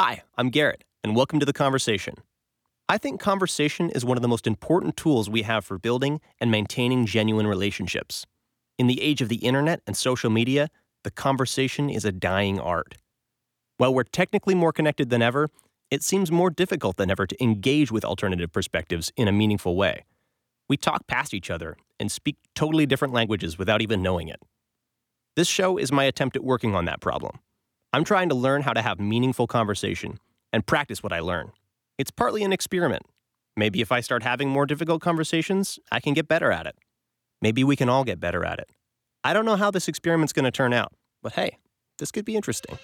Hi, I'm Garrett, and welcome to The Conversation. I think conversation is one of the most important tools we have for building and maintaining genuine relationships. In the age of the internet and social media, the conversation is a dying art. While we're technically more connected than ever, it seems more difficult than ever to engage with alternative perspectives in a meaningful way. We talk past each other and speak totally different languages without even knowing it. This show is my attempt at working on that problem. I'm trying to learn how to have meaningful conversation and practice what I learn. It's partly an experiment. Maybe if I start having more difficult conversations, I can get better at it. Maybe we can all get better at it. I don't know how this experiment's going to turn out, but hey, this could be interesting.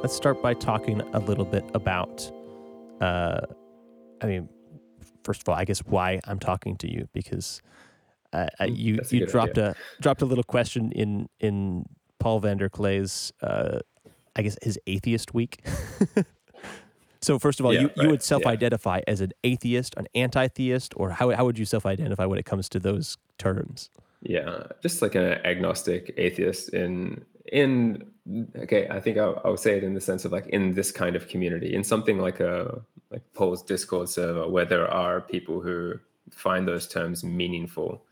Let's start by talking a little bit about uh, I mean, first of all, I guess why I'm talking to you because uh, Mm, you That's a you good dropped idea. a dropped a little question in in Paul VanderKlay's uh, I guess his atheist week. so first of all, Yeah, you, you would self-identify as an atheist, an anti-theist, or how how would you self-identify when it comes to those terms? Yeah, just like an agnostic atheist in in okay, I think I'll, I'll say it in the sense of like in this kind of community, in something like a like Paul's Discord server, where there are people who find those terms meaningful,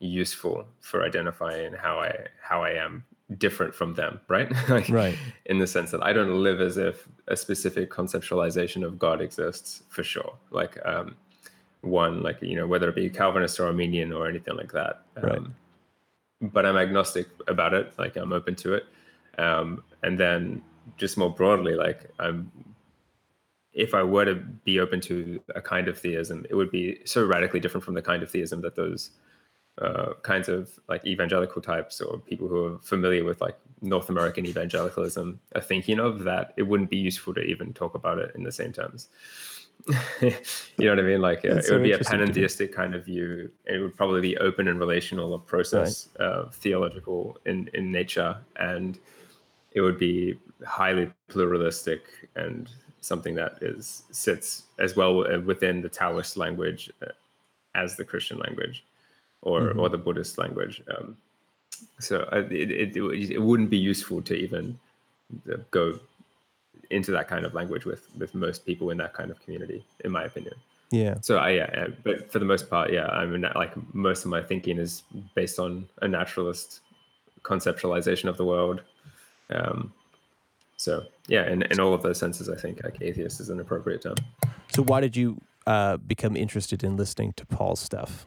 useful for identifying how I how I am different from them, right? like Right. in the sense that I don't live as if a specific conceptualization of God exists for sure. Like um one, like you know, whether it be Calvinist or Arminian or anything like that. Right. But I'm agnostic about it. Like I'm open to it. Um, and then just more broadly, like I'm, if I were to be open to a kind of theism, it would be so radically different from the kind of theism that those uh, kinds of like evangelical types or people who are familiar with like North American evangelicalism are thinking of that it wouldn't be useful to even talk about it in the same terms. you know what I mean? Like uh, it would so be a panentheistic kind of view. It would probably be open and relational or process uh, theological in in nature, and it would be highly pluralistic and something that is sits as well uh, within the Taoist language uh, as the Christian language or or the Buddhist language. Um, so uh, it, it it wouldn't be useful to even uh, go into that kind of language with with most people in that kind of community, in my opinion. Yeah. So I yeah, yeah, but for the most part, yeah, I'm a, like most of my thinking is based on a naturalist conceptualization of the world. Um, so yeah, in, in all of those senses, I think like atheist is an appropriate term. So why did you uh, become interested in listening to Paul's stuff?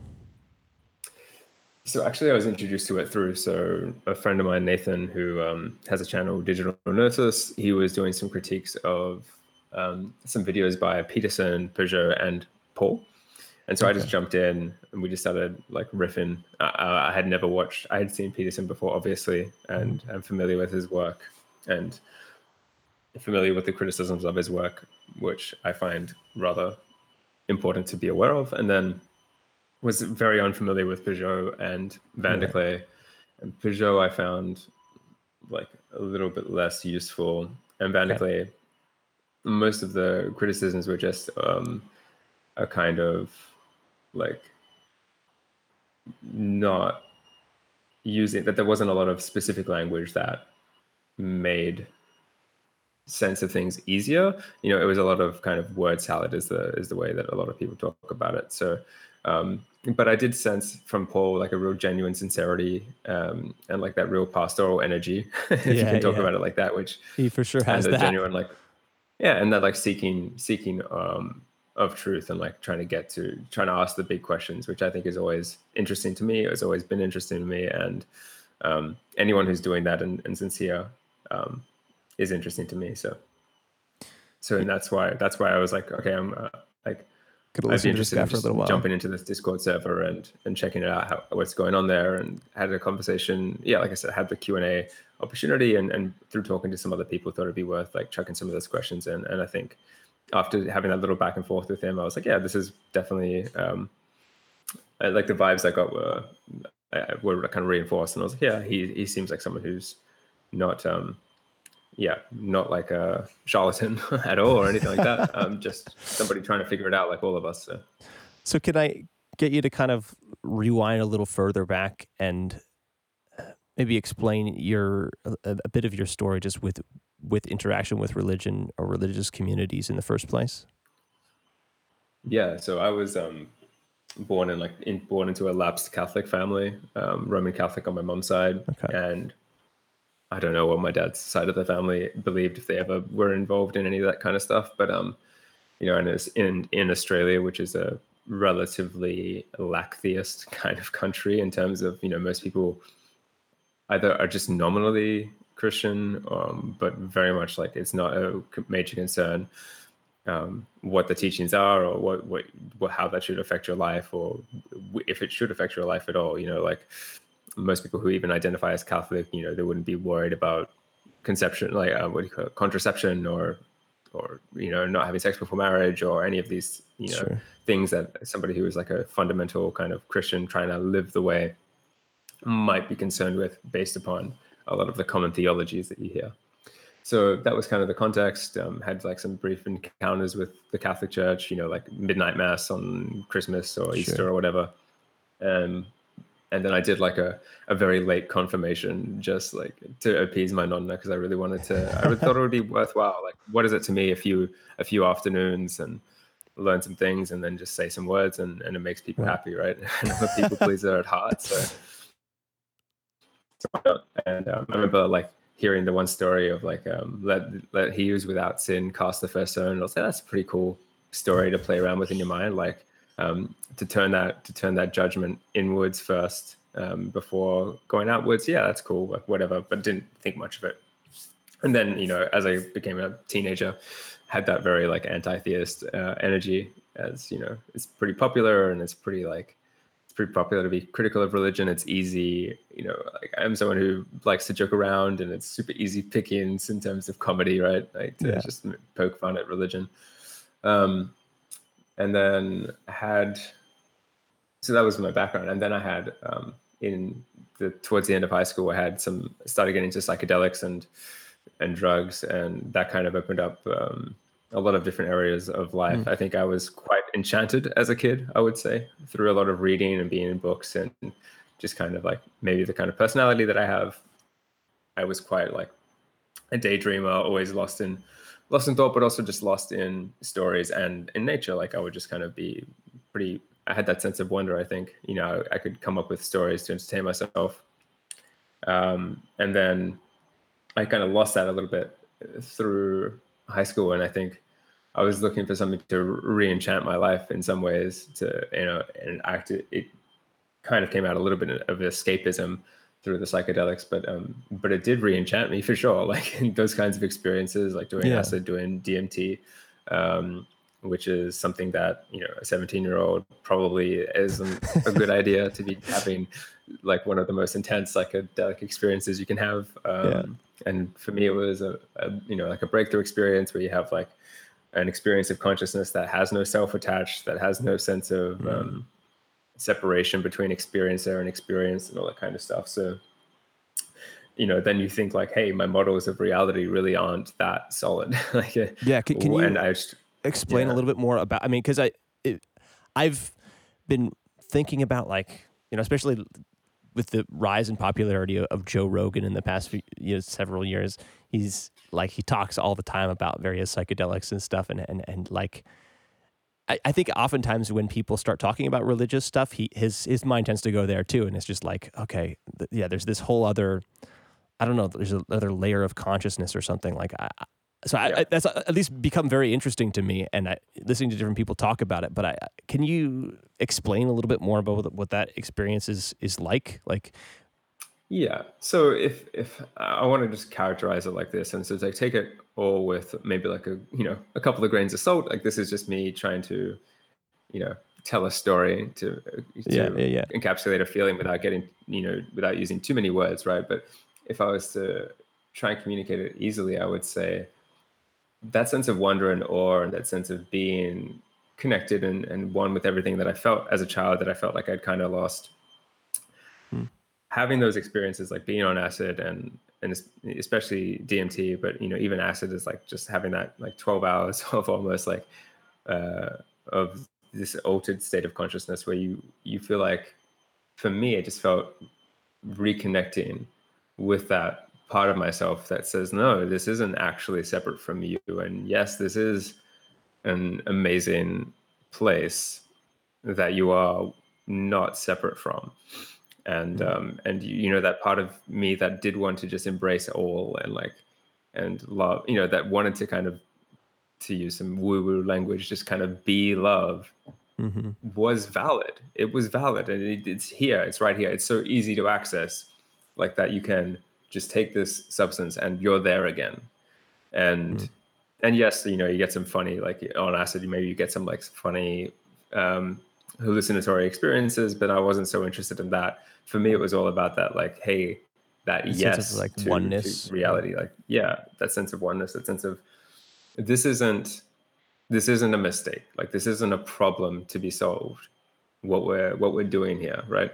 So actually, I was introduced to it through so a friend of mine, Nathan, who um, has a channel, Digital Gnosis. He was doing some critiques of um, some videos by Peterson, Pageau, and Paul. And so I just jumped in and we just started like riffing. Uh, I had never watched, I had seen Peterson before, obviously, and I'm familiar with his work and familiar with the criticisms of his work, which I find rather important to be aware of. And then was very unfamiliar with Pageau and VanderKlay. And Pageau I found like a little bit less useful. And Van Okay. Klee, most of the criticisms were just um, a kind of like not using that there wasn't a lot of specific language that made sense of things easier you know it was a lot of kind of word salad is the is the way that a lot of people talk about it so um but i did sense from paul like a real genuine sincerity um and like that real pastoral energy if you can talk yeah. about it like that which He for sure has a that. genuine like yeah and that like seeking seeking um of truth and like trying to get to trying to ask the big questions which i think is always interesting to me it's always been interesting to me and um anyone who's doing that and, and sincere um is interesting to me so so and that's why that's why i was like okay i'm uh, like Could I'd be listen to this guy for a just little while. jumping into this Discord server and and checking it out, how, what's going on there, and had a conversation. Yeah, like I said, had the Q and A opportunity, and and through talking to some other people, thought it'd be worth like chucking some of those questions in. And I think after having that little back and forth with him, I was like, yeah, this is definitely um, I, like the vibes I got were were kind of reinforced, and I was like, yeah, he he seems like someone who's not um yeah, not like a charlatan at all or anything like that. Um, just somebody trying to figure it out, like all of us. So. so, can I get you to kind of rewind a little further back and uh, maybe explain your a, a bit of your story, just with with interaction with religion or religious communities in the first place? Yeah, so I was um, born in like in, born into a lapsed Catholic family, um, Roman Catholic on my mom's side, okay. and I don't know what my dad's side of the family believed if they ever were involved in any of that kind of stuff. But um, you know, and it's in in Australia, which is a relatively lack theist kind of country in terms of you know most people either are just nominally Christian, um, but very much like it's not a major concern um, what the teachings are or what, what what how that should affect your life or if it should affect your life at all. You know, like most people who even identify as Catholic, you know, they wouldn't be worried about conception, like uh, what do you call it, contraception or, or you know, not having sex before marriage or any of these, you know, sure. things that somebody who is like a fundamental kind of Christian trying to live the way might be concerned with based upon a lot of the common theologies that you hear. So that was kind of the context. Um, had like some brief encounters with the Catholic Church, you know, like midnight mass on Christmas or Easter sure. or whatever. Um, and then I did like a, a very late confirmation just like to appease my nonna because I really wanted to I thought it would be worthwhile like what is it to me a few a few afternoons and learn some things and then just say some words and, and it makes people right. happy right and I'm a people pleaser at heart so, and um, I remember like hearing the one story of like um, let let he who's without sin cast the first stone I'll say that's a pretty cool story to play around with in your mind like um, to turn that to turn that judgment inwards first um, before going outwards. Yeah, that's cool, whatever. But didn't think much of it. And then you know, as I became a teenager, had that very like anti-theist uh, energy. As you know, it's pretty popular and it's pretty like it's pretty popular to be critical of religion. It's easy, you know. Like I'm someone who likes to joke around, and it's super easy pickings in terms of comedy, right? Like to yeah. just poke fun at religion. Um, and then had so that was my background. And then i had um, in the towards the end of high school i had some started getting into psychedelics and and drugs and that kind of opened up um, a lot of different areas of life. Mm. i think i was quite enchanted as a kid i would say through a lot of reading and being in books and just kind of like maybe the kind of personality that i have. I was quite like a daydreamer always lost in lost in thought, but also just lost in stories and in nature. Like I would just kind of be pretty. I had that sense of wonder. I think you know I could come up with stories to entertain myself, um, and then I kind of lost that a little bit through high school, and I think I was looking for something to re-enchant my life in some ways. To you know, and act it, it kind of came out a little bit of escapism through the psychedelics, but um, but it did re-enchant me for sure. Like those kinds of experiences, like doing yeah. acid, doing DMT, um, which is something that you know a 17 year old probably isn't a good idea to be having like one of the most intense psychedelic experiences you can have. Um, yeah. And for me, it was a, a you know like a breakthrough experience where you have like an experience of consciousness that has no self attached, that has no sense of mm. um, separation between experiencer and experience and all that kind of stuff. So, you know, then you think like, hey, my models of reality really aren't that solid. like, uh, yeah, can, can you I just, explain yeah. a little bit more about? I mean, because I, it, I've been thinking about like, you know, especially with the rise in popularity of, of Joe Rogan in the past few you know, several years, he's like he talks all the time about various psychedelics and stuff, and and and like I, I think oftentimes when people start talking about religious stuff, he his his mind tends to go there too, and it's just like, okay, th- yeah, there's this whole other, I don't know, there's another layer of consciousness or something like. I, so I, I, that's at least become very interesting to me, and I, listening to different people talk about it. But I, can you explain a little bit more about what that experience is is like? Like, yeah. So if if I want to just characterize it like this, and so it's like take it all with maybe like a you know a couple of grains of salt. Like this is just me trying to, you know, tell a story to, uh, to yeah, yeah, yeah. encapsulate a feeling without getting you know without using too many words, right? But if I was to try and communicate it easily, I would say that sense of wonder and awe and that sense of being connected and, and one with everything that I felt as a child that I felt like I'd kind of lost having those experiences like being on acid and and especially DMT, but you know even acid is like just having that like 12 hours of almost like uh, of this altered state of consciousness where you you feel like for me it just felt reconnecting with that part of myself that says no this isn't actually separate from you. And yes this is an amazing place that you are not separate from and mm-hmm. um and you know that part of me that did want to just embrace all and like and love you know that wanted to kind of to use some woo woo language just kind of be love mm-hmm. was valid it was valid and it, it's here it's right here it's so easy to access like that you can just take this substance and you're there again and mm. and yes you know you get some funny like on acid maybe you get some like funny um hallucinatory experiences but i wasn't so interested in that. For me it was all about that like hey that yes like to, oneness to reality like yeah that sense of oneness that sense of this isn't this isn't a mistake. Like this isn't a problem to be solved what we're what we're doing here right?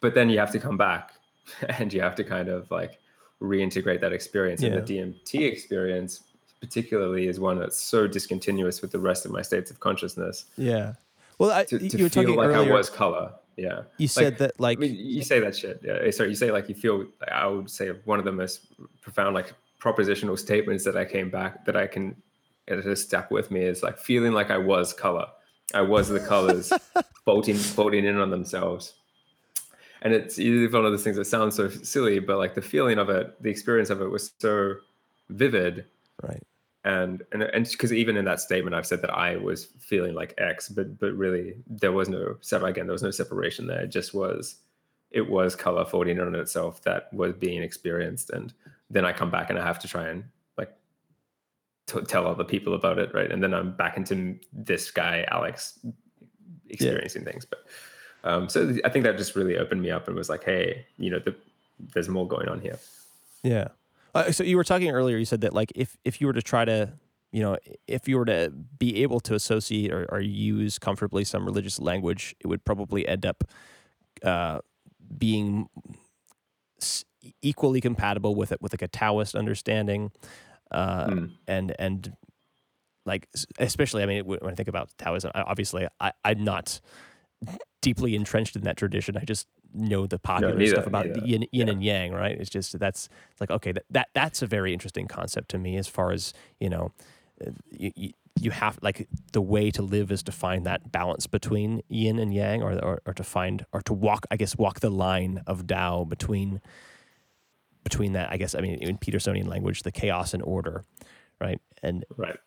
But then you have to come back and you have to kind of like reintegrate that experience. Yeah. and the dmt experience particularly is one that's so discontinuous with the rest of my states of consciousness. Yeah well I, to, to you were feel talking like earlier, i was color. Yeah. You said like, that like I mean, you say that shit. Yeah sorry you say like you feel i would say one of the most profound like propositional statements that i came back that i can just stuck with me is like feeling like i was color. I was the colors bolting bolting in on themselves. And it's one of those things that sounds so silly but like the feeling of it the experience of it was so vivid right and and and because even in that statement i've said that i was feeling like x but but really there was no again there was no separation there. It just was it was color folding on itself that was being experienced. And then i come back and i have to try and like t- tell other people about it right? And then i'm back into this guy alex experiencing yeah. things. But um so i think that just really opened me up and was like hey you know the, there's more going on here. Yeah uh, so you were talking earlier. You said that like if if you were to try to you know if you were to be able to associate or, or use comfortably some religious language, it would probably end up uh, being equally compatible with it with like a Taoist understanding, uh, mm. and and like especially I mean when I think about Taoism, obviously I, I'm not deeply entrenched in that tradition. I just know the popular no, stuff about the yin, yin yeah. and yang, right? It's just that's it's like okay, that, that that's a very interesting concept to me as far as you know. Uh, you, you, have like the way to live is to find that balance between yin and yang, or, or or to find or to walk, I guess, walk the line of Tao between between that. I guess I mean in Petersonian language, the chaos and order, right? And right.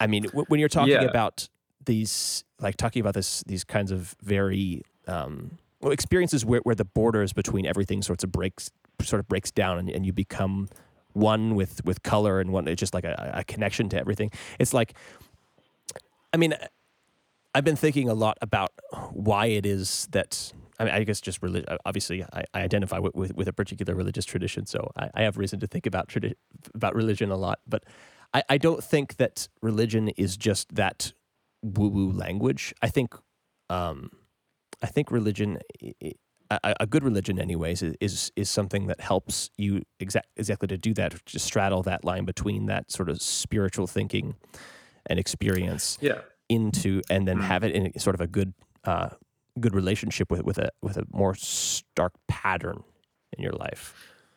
I mean, w- when you're talking yeah. about these, like talking about this, these kinds of very um, well, experiences where, where the borders between everything sorts of breaks sort of breaks down and, and you become one with with color and one it's just like a, a connection to everything it's like i mean i've been thinking a lot about why it is that I, mean, I guess just religion. Obviously, I, I identify with, with, with, a particular religious tradition, so I, I have reason to think about tradi- about religion a lot. But I, I don't think that religion is just that woo woo language. I think um, I think religion, a, a good religion, anyways, is is something that helps you exact, exactly to do that, to straddle that line between that sort of spiritual thinking and experience, yeah. into and then mm. have it in sort of a good uh, good relationship with with a with a more stark pattern in your life.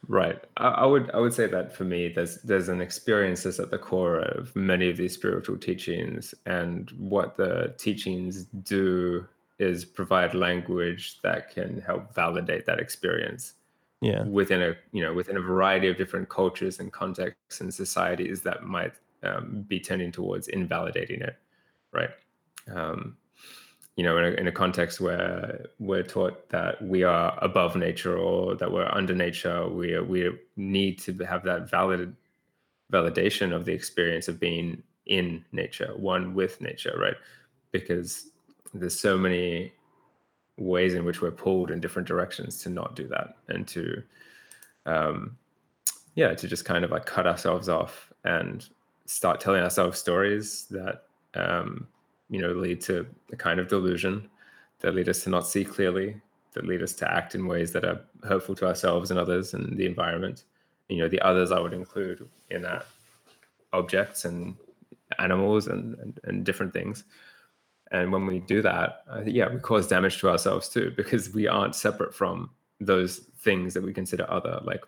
Right. I, I, would I would say that for me, there's there's an experience that's at the core of many of these spiritual teachings, and what the teachings do is provide language that can help validate that experience yeah. within a you know within a variety of different cultures and contexts and societies that might um, be tending towards invalidating it right? Um, you know in a, in a context where we're taught that we are above nature or that we're under nature we we need to have that valid validation of the experience of being in nature one with nature right? Because there's so many ways in which we're pulled in different directions to not do that and to um yeah to just kind of like cut ourselves off and start telling ourselves stories that um you know lead to a kind of delusion that lead us to not see clearly that lead us to act in ways that are hurtful to ourselves and others and the environment. You know, the others I would include in that objects and animals and, and, and different things. And when we do that, uh, yeah, we cause damage to ourselves too, because we aren't separate from those things that we consider other. Like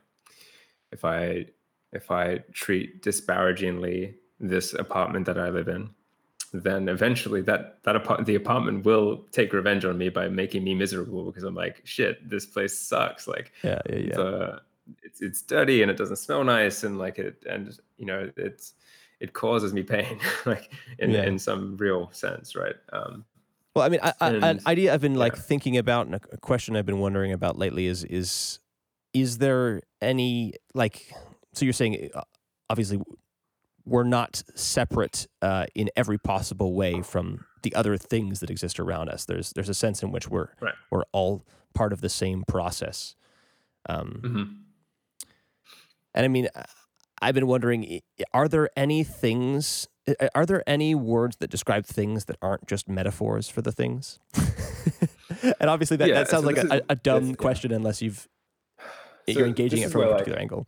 if I if I treat disparagingly this apartment that I live in, then eventually that that apart- the apartment will take revenge on me by making me miserable because I'm like, shit, this place sucks. Like, yeah, yeah, yeah. It's, uh, it's, it's dirty and it doesn't smell nice and like it and you know it's it causes me pain like in yeah. in some real sense, right? Um, well, I mean, I, I, an idea I've been like thinking about, and a question I've been wondering about lately is is is there any like so you're saying uh, obviously we're not separate uh, in every possible way from the other things that exist around us. There's there's a sense in which we're right. we're all part of the same process. Um, mm-hmm. And I mean, I've been wondering: are there any things? Are there any words that describe things that aren't just metaphors for the things? and obviously, that, yeah, that sounds so like a, is, a, dumb question yeah. unless you've so you're engaging it from a particular like, angle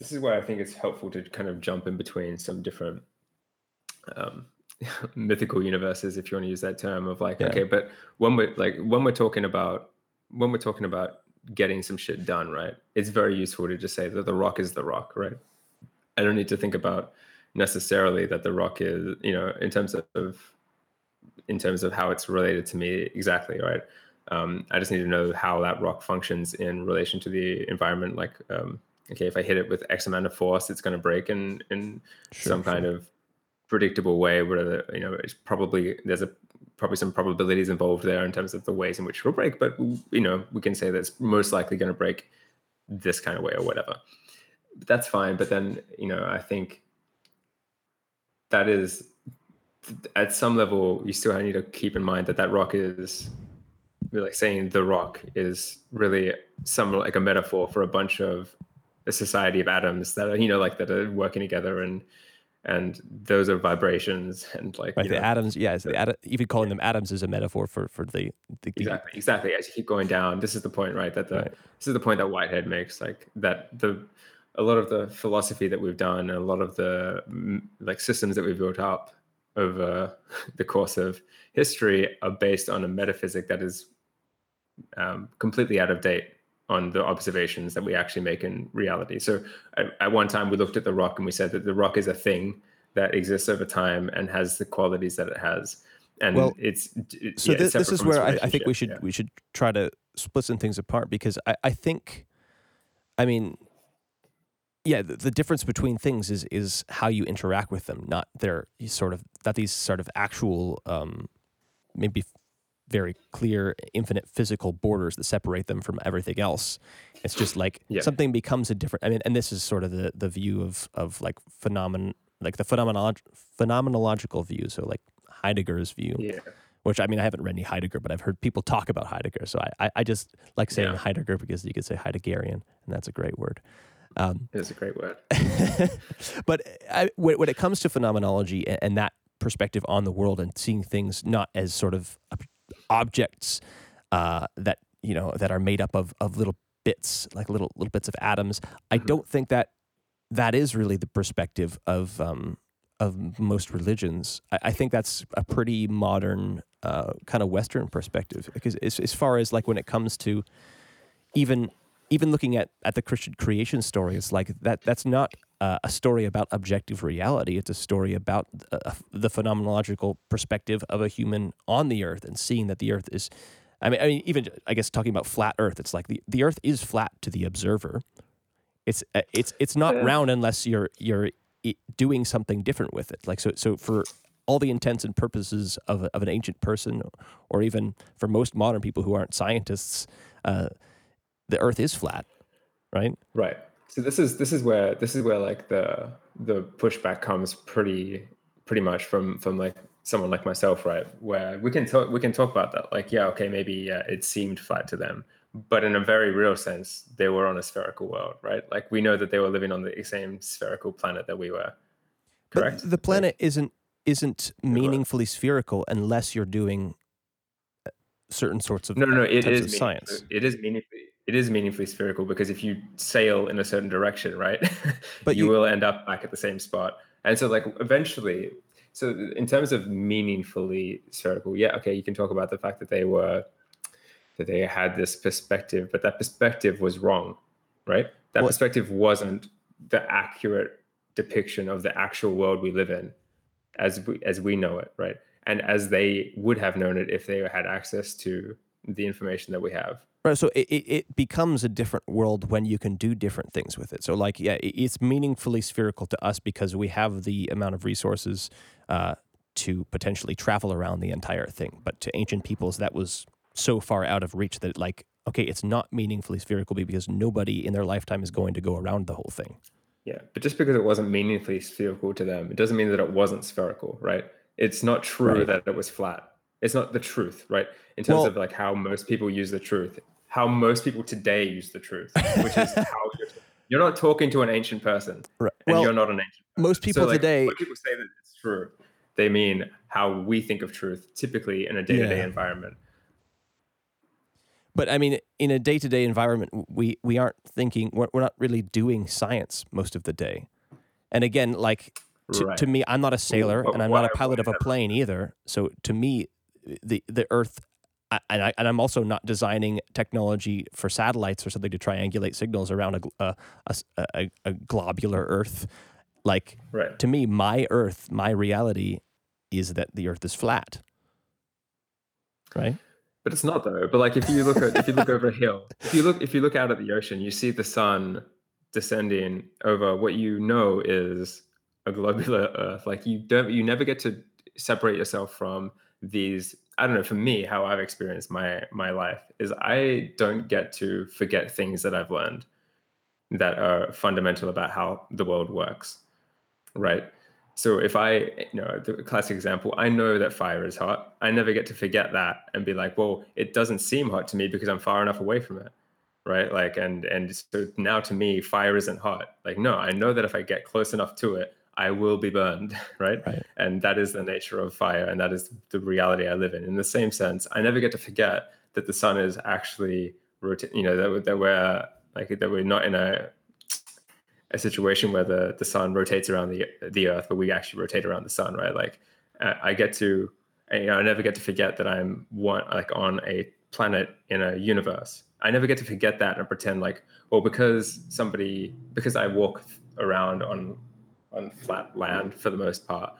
this is where I think it's helpful to kind of jump in between some different um, mythical universes, if you want to use that term, of like, yeah. okay, but when we're like when we're talking about when we're talking about getting some shit done, right? It's very useful to just say that the rock is the rock, right? I don't need to think about necessarily that the rock is, you know, in terms of in terms of how it's related to me exactly, right? Um, I just need to know how that rock functions in relation to the environment, like um, okay, if I hit it with X amount of force, it's going to break in in sure, some sure. kind of predictable way. Where the you know, it's probably there's a probably some probabilities involved there in terms of the ways in which it will break. But you know, we can say that it's most likely going to break this kind of way or whatever. That's fine. But then you know, I think that is at some level you still need to keep in mind that that rock is like saying the rock is really some like a metaphor for a bunch of a society of atoms that are you know like that are working together and and those are vibrations and like right, the know, atoms yeah the even calling yeah. them atoms is a metaphor for for the, the exactly exactly as you keep going down this is the point right that the right. this is the point that whitehead makes like that the a lot of the philosophy that we've done and a lot of the like systems that we've built up over the course of history are based on a metaphysic that is um, completely out of date on the observations that we actually make in reality. So at, at, one time we looked at the rock and we said that the rock is a thing that exists over time and has the qualities that it has. And well, it's it, so yeah, this, this is where I, I, think we should yeah. we should try to split some things apart because I, I think, I mean, yeah, the, the, difference between things is is how you interact with them, not their sort of not these sort of actual um, maybe very clear, infinite physical borders that separate them from everything else. It's just like yeah. something becomes a different. I mean, and this is sort of the the view of of like phenomenon, like the phenomenolog- phenomenological view. So like Heidegger's view. Yeah. Which I mean, I haven't read any Heidegger, but I've heard people talk about Heidegger. So I, I, I just like saying yeah. Heidegger because you could say Heideggerian, and that's a great word. Um, it is a great word. but I, when, when, it comes to phenomenology and, and, that perspective on the world and seeing things not as sort of objects uh, that you know that are made up of of little bits, like little little bits of atoms. I mm-hmm. don't think that that is really the perspective of um, of most religions. I, I, think that's a pretty modern uh, kind of Western perspective because as, as far as like when it comes to even even looking at, at the Christian creation story, it's like that that's not uh, a story about objective reality. It's a story about uh, the phenomenological perspective of a human on the earth and seeing that the earth is. I mean, I mean, even I guess talking about flat Earth, it's like the, the Earth is flat to the observer. It's uh, it's it's not yeah. round unless you're you're doing something different with it. Like so so for all the intents and purposes of, of an ancient person, or even for most modern people who aren't scientists, uh, the Earth is flat, right? Right. So this is this is where this is where like the the pushback comes pretty pretty much from from like someone like myself, right? Where we can talk we can talk about that. Like, yeah, okay, maybe it seemed flat to them, but in a very real sense, they were on a spherical world, right? Like we know that they were living on the same spherical planet that we were. Correct. But the planet like, isn't isn't meaningfully spherical unless you're doing uh, certain sorts of no, no, it types is science. It is meaningfully. It is meaningfully spherical because if you sail in a certain direction, right, but you, you will end up back at the same spot. And so, like, eventually, so in terms of meaningfully spherical, yeah, okay, you can talk about the fact that they were that they had this perspective, but that perspective was wrong, right? That perspective wasn't the accurate depiction of the actual world we live in as we, as we know it, right? And as they would have known it if they had access to the information that we have. Right. So it, it becomes a different world when you can do different things with it. So, like, yeah, it's meaningfully spherical to us because we have the amount of resources uh, to potentially travel around the entire thing. But to ancient peoples, that was so far out of reach that, like, okay, it's not meaningfully spherical because nobody in their lifetime is going to go around the whole thing. Yeah, but just because it wasn't meaningfully spherical to them, it doesn't mean that it wasn't spherical, right? It's not true right. that it was flat. It's not the truth, right? In terms well, of like how most people use the truth, how most people today use the truth, which is how you're, you're not talking to an ancient person, right. and well, you're not an ancient. Person. Most people so, like, today, when people say that it's true, they mean how we think of truth, typically in a day-to-day yeah. environment. But I mean, in a day-to-day environment, we we aren't thinking. We're, we're not really doing science most of the day. And again, like to, right. to me, I'm not a sailor and I'm not a pilot of a plane either. So to me, the the Earth, and I and I'm also not designing technology for satellites or something to triangulate signals around a uh, a, a, a globular Earth. Like right. to me, my Earth, my reality, is that the Earth is flat. Right. But it's not though. But like if you look at if you look over a hill, if you look if you look out at the ocean, you see the sun descending over what you know is a globular Earth. Like you don't you never get to separate yourself from these. I don't know. For me, how I've experienced my my life is I don't get to forget things that I've learned that are fundamental about how the world works. Right. So if I, you know, the classic example, I know that fire is hot. I never get to forget that and be like, well, it doesn't seem hot to me because I'm far enough away from it. Right. Like, and, and so now to me, fire isn't hot. Like, no, I know that if I get close enough to it, I will be burned. Right? right. And that is the nature of fire. And that is the reality I live in. In the same sense, I never get to forget that the sun is actually, rota- you know, that, that we're like, that we're not in a, a situation where the the sun rotates around the the earth but we actually rotate around the sun right like i get to you know i never get to forget that i'm one like on a planet in a universe i never get to forget that and pretend like well because somebody because i walk around on on flat land for the most part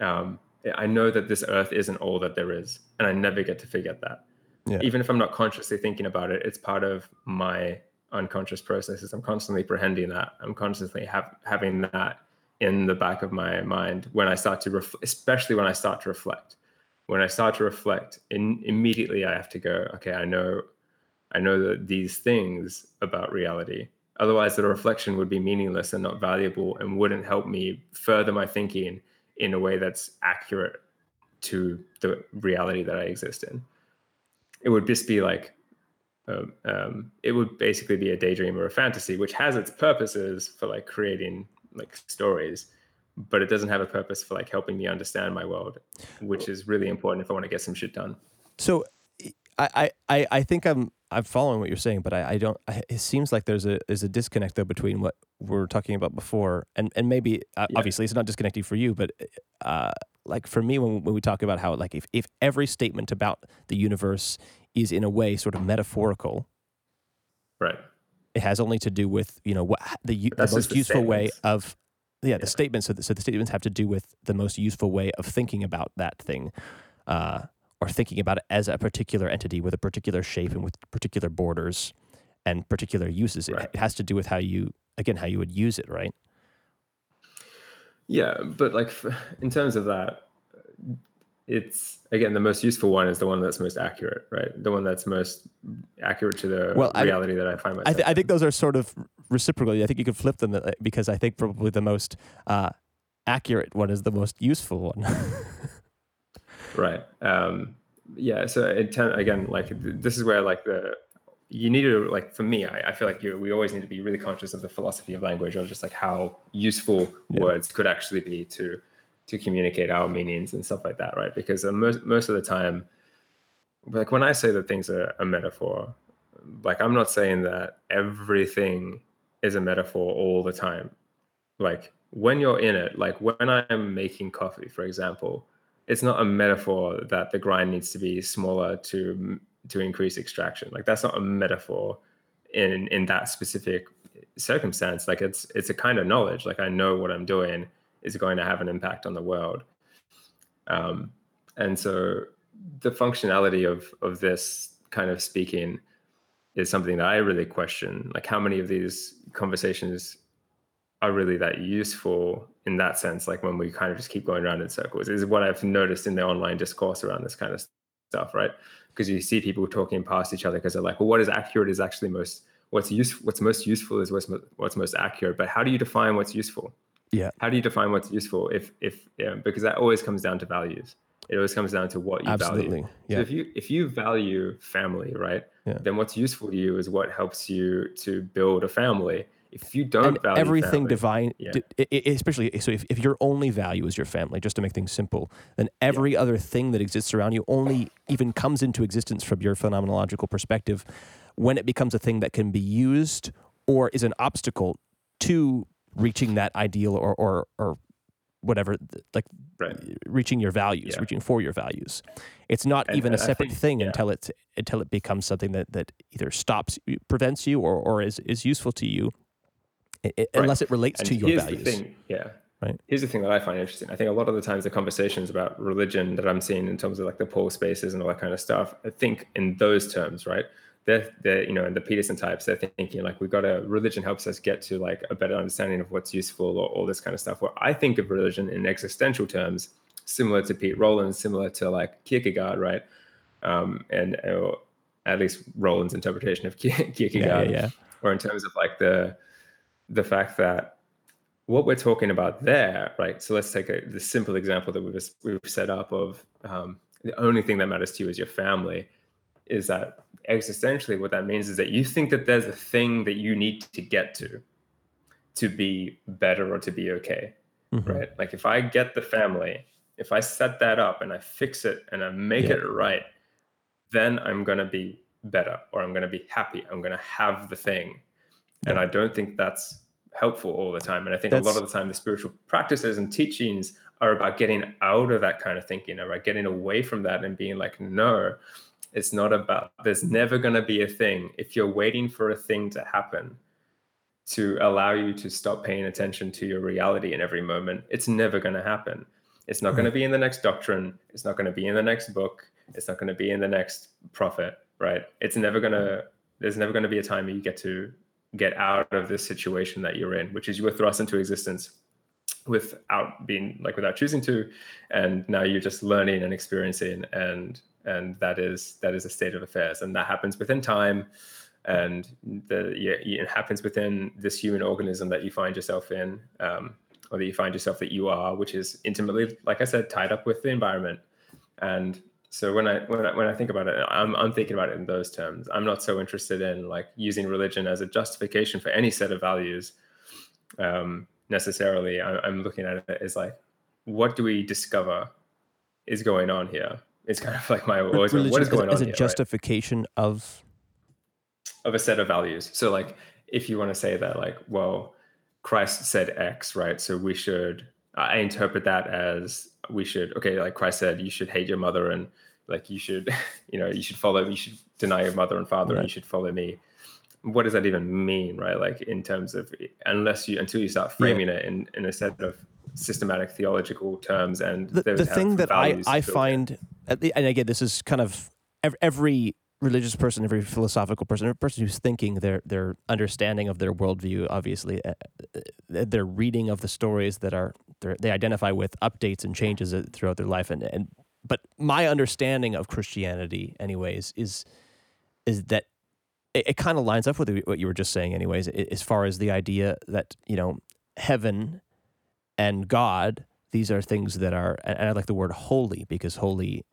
um, i know that this earth isn't all that there is and i never get to forget that yeah. even if i'm not consciously thinking about it it's part of my unconscious processes. I'm constantly prehending that. I'm constantly have, having that in the back of my mind when I start to, ref- especially when I start to reflect. When I start to reflect, in, immediately I have to go, okay, I know, I know that these things about reality. Otherwise, the reflection would be meaningless and not valuable, and wouldn't help me further my thinking in a way that's accurate to the reality that I exist in. It would just be like um, um, it would basically be a daydream or a fantasy, which has its purposes for like creating like stories, but it doesn't have a purpose for like helping me understand my world, which is really important if I want to get some shit done. So, I I I think I'm I'm following what you're saying, but I, I don't. I, it seems like there's a there's a disconnect though between what we are talking about before, and and maybe uh, yeah. obviously it's not disconnecting for you, but uh, like for me when when we talk about how like if if every statement about the universe is in a way sort of metaphorical. Right. It has only to do with you know what the, the most the useful way of yeah, yeah, the statements. So the, so the statements have to do with the most useful way of thinking about that thing, uh, or thinking about it as a particular entity with a particular shape and with particular borders and particular uses. Right. It has to do with how you again how you would use it, right? Yeah, but like in terms of that, it's again the most useful one is the one that's most accurate, right? The one that's most accurate to the well, reality I, that I find myself. I, th- I, think those are sort of reciprocal. I think you could flip them uh, because I think probably the most uh, accurate one is the most useful one. right. Um, yeah. So intent again, like this is where like the you need to like for me, I, I feel like you we always need to be really conscious of the philosophy of language or just like how useful yeah. words could actually be to to communicate our meanings and stuff like that, right? Because uh, most most of the time, like when I say that things are a metaphor, like I'm not saying that everything is a metaphor all the time. Like when you're in it, like when I'm making coffee, for example, it's not a metaphor that the grind needs to be smaller to to increase extraction. Like that's not a metaphor in in that specific circumstance. Like it's it's a kind of knowledge. Like I know what I'm doing is going to have an impact on the world. Um, and so the functionality of of this kind of speaking is something that I really question. Like how many of these conversations are really that useful in that sense? Like when we kind of just keep going around in circles is what I've noticed in the online discourse around this kind of stuff, right? Because you see people talking past each other because they're like, well, what is accurate is actually most what's useful. What's most useful is what's what's most accurate. But how do you define what's useful? Yeah. How do you define what's useful? If if yeah, because that always comes down to values it always comes down to what you Absolutely. value. Yeah. So if you if you value family, right, yeah. then what's useful to you is what helps you to build a family. If you don't and value everything family, divine, yeah. d- especially so, if, if your only value is your family, just to make things simple, then every yeah. other thing that exists around you only even comes into existence from your phenomenological perspective when it becomes a thing that can be used or is an obstacle to reaching that ideal or or, or whatever like right. reaching your values yeah. reaching for your values it's not and, even and a separate think, thing yeah. until it until it becomes something that that either stops prevents you or or is is useful to you it, right. unless it relates and to your values. thing, yeah. Right. Here's the thing that i find interesting. I think a lot of the times the conversations about religion that i'm seeing in terms of like the pole spaces and all that kind of stuff i think in those terms right? They're, they're you know and the peterson types they're thinking like we've got a religion helps us get to like a better understanding of what's useful or all this kind of stuff. Where i think of religion in existential terms similar to pete rollins similar to like kierkegaard right? Um, and uh, at least rollins interpretation of kierkegaard yeah, yeah, yeah. or in terms of like the the fact that what we're talking about there right so let's take a, the simple example that we've, we've set up of um, the only thing that matters to you is your family is that existentially what that means is that you think that there's a thing that you need to get to to be better or to be okay mm-hmm. right like if i get the family if i set that up and i fix it and i make yeah. it right then i'm going to be better or i'm going to be happy i'm going to have the thing yeah. and i don't think that's helpful all the time and i think that's... a lot of the time the spiritual practices and teachings are about getting out of that kind of thinking about getting away from that and being like no it's not about, there's never going to be a thing. If you're waiting for a thing to happen to allow you to stop paying attention to your reality in every moment, it's never going to happen. It's not mm-hmm. going to be in the next doctrine. It's not going to be in the next book. It's not going to be in the next prophet, right? It's never going to, there's never going to be a time where you get to get out of this situation that you're in, which is you were thrust into existence without being like without choosing to and now you're just learning and experiencing and and that is that is a state of affairs. And that happens within time and the yeah, it happens within this human organism that you find yourself in um, or that you find yourself that you are which is intimately like i said tied up with the environment. And so when I when I when I think about it, I'm I'm thinking about it in those terms. I'm not so interested in like using religion as a justification for any set of values, um, necessarily. I, am looking at it as like, what do we discover is going on here, it's kind of like my always what is going as, on as a here, justification right? of of a set of values. So like if you want to say that like well Christ said X, right? So we should I interpret that as we should okay like Christ said you should hate your mother and like you should you know you should follow you should deny your mother and father right. and you should follow me what does that even mean right like in terms of unless you until you start framing yeah. it in in a set of systematic theological terms and the, the thing that I, I find and again this is kind of every religious person every philosophical person every person who's thinking their their understanding of their worldview obviously uh, uh, their reading of the stories that are they identify with updates and changes throughout their life and and but my understanding of Christianity anyways is is that it, it kind of lines up with what you were just saying anyways as far as the idea that you know heaven and God, these are things that are, and I like the word holy because holy,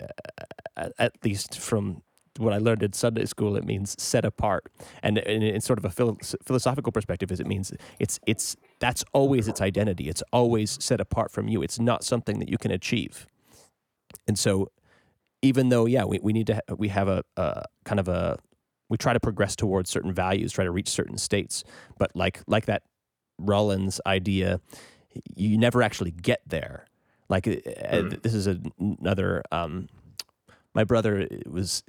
uh, at least from what I learned in Sunday school, it means set apart. And in, sort of a phil- philosophical perspective, is it means it's it's that's always its identity. It's always set apart from you. It's not something that you can achieve. And so, even though yeah we, we need to ha- we have a, a kind of a we try to progress towards certain values try to reach certain states but like like that rollins idea you never actually get there like mm. this is another um, my brother was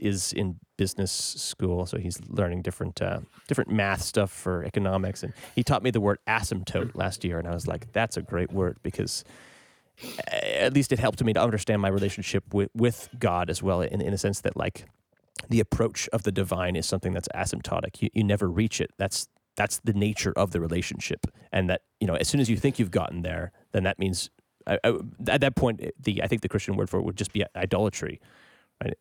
is in business school, so he's learning different uh, different math stuff for economics, and he taught me the word asymptote last year, and I was like, "That's a great word," because at least it helped me to understand my relationship with, with God as well, in in a sense that like the approach of the divine is something that's asymptotic. You you never reach it. That's that's the nature of the relationship, and that you know as soon as you think you've gotten there, then that means I, I, at that point, the I think the Christian word for it would just be idolatry, right?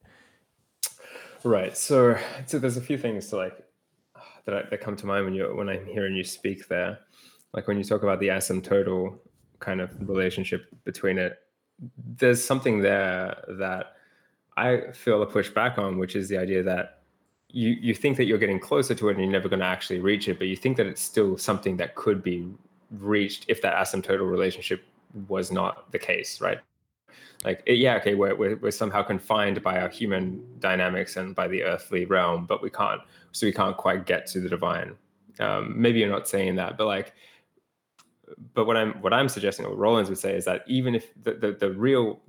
Right. So, so there's a few things to like that that come to mind when you when I'm hearing you speak there, like when you talk about the asymptotal kind of relationship between it. There's something there that I feel a pushback on, which is the idea that you you think that you're getting closer to it and you're never going to actually reach it, but you think that it's still something that could be reached if that asymptotal relationship was not the case, right? Like, yeah, okay, we're, we're, we're somehow confined by our human dynamics and by the earthly realm, but we can't, so we can't quite get to the divine. Um, maybe you're not saying that, but like, but what I'm what I'm suggesting, what Rollins would say, is that even if the, the, the real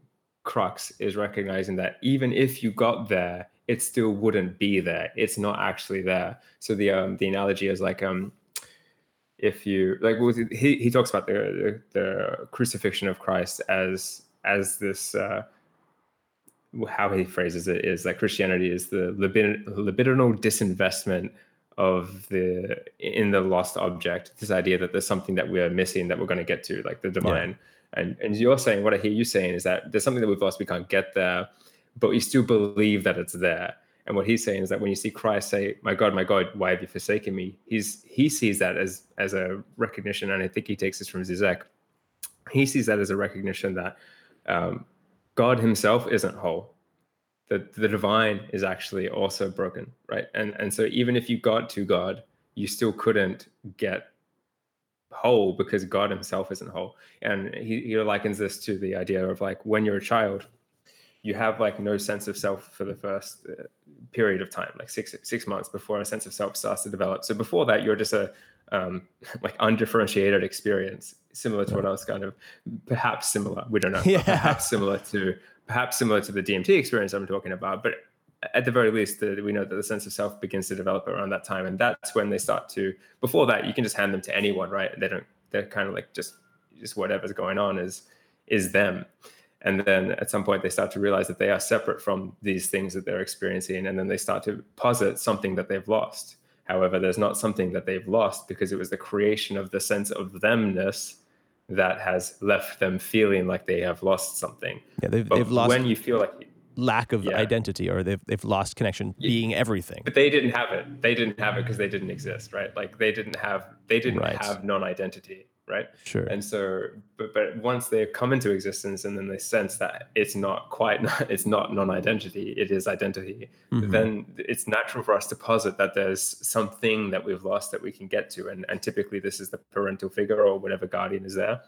crux is recognizing that even if you got there, it still wouldn't be there. It's not actually there. So the um, the analogy is like um, if you like he, he talks about the, the, the crucifixion of christ as as this uh how he phrases it is that christianity is the libid- libidinal disinvestment of the in the lost object this idea that there's something that we're missing that we're going to get to like the divine yeah. and and you're saying what i hear you saying is that there's something that we've lost we can't get there but we still believe that it's there and what he's saying is that when you see Christ say, "My God, my God, why have you forsaken me?" He's he sees that as as a recognition, and I think he takes this from Zizek. He sees that as a recognition that um, God Himself isn't whole. That the divine is actually also broken, right? And and so even if you got to God, you still couldn't get whole because God Himself isn't whole. And he, he likens this to the idea of like when you're a child, you have like no sense of self for the first uh, period of time, like six six months before a sense of self starts to develop. So before that, you're just a um, like undifferentiated experience, similar to what I was kind of perhaps similar. We don't know, yeah. perhaps similar to perhaps similar to the DMT experience I'm talking about, but at the very least, the, we know that the sense of self begins to develop around that time, and that's when they start to. Before that, you can just hand them to anyone, right? They don't. They're kind of like just just whatever's going on is is them and then at some point they start to realize that they are separate from these things that they're experiencing and then they start to posit something that they've lost however there's not something that they've lost because it was the creation of the sense of themness that has left them feeling like they have lost something. Yeah they've, they've lost when you feel like lack of yeah. identity or they've, they've lost connection being everything. But they didn't have it. They didn't have it because they didn't exist right? Like they didn't have they didn't right. have non-identity right? Sure. And so but but once they come into existence and then they sense that it's not quite it's not non-identity it is identity mm-hmm. then it's natural for us to posit that there's something that we've lost that we can get to. And and typically this is the parental figure or whatever guardian is there.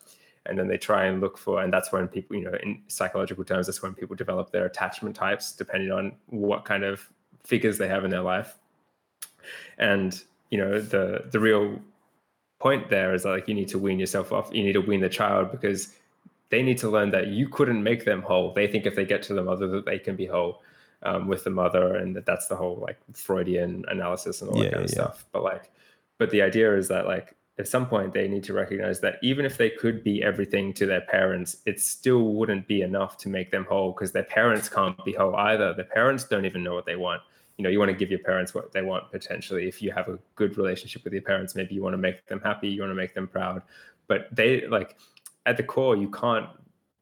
And then they try and look for and that's when people you know in psychological terms that's when people develop their attachment types depending on what kind of figures they have in their life. And you know the the real point there is like you need to wean yourself off. You need to wean the child because they need to learn that you couldn't make them whole. They think if they get to the mother that they can be whole um, with the mother, and that that's the whole like Freudian analysis and all yeah, that kind of yeah. stuff. But like, but the idea is that like at some point they need to recognize that even if they could be everything to their parents, it still wouldn't be enough to make them whole because their parents can't be whole either. Their parents don't even know what they want you know you want to give your parents what they want potentially. If you have a good relationship with your parents maybe you want to make them happy you want to make them proud. But they like at the core you can't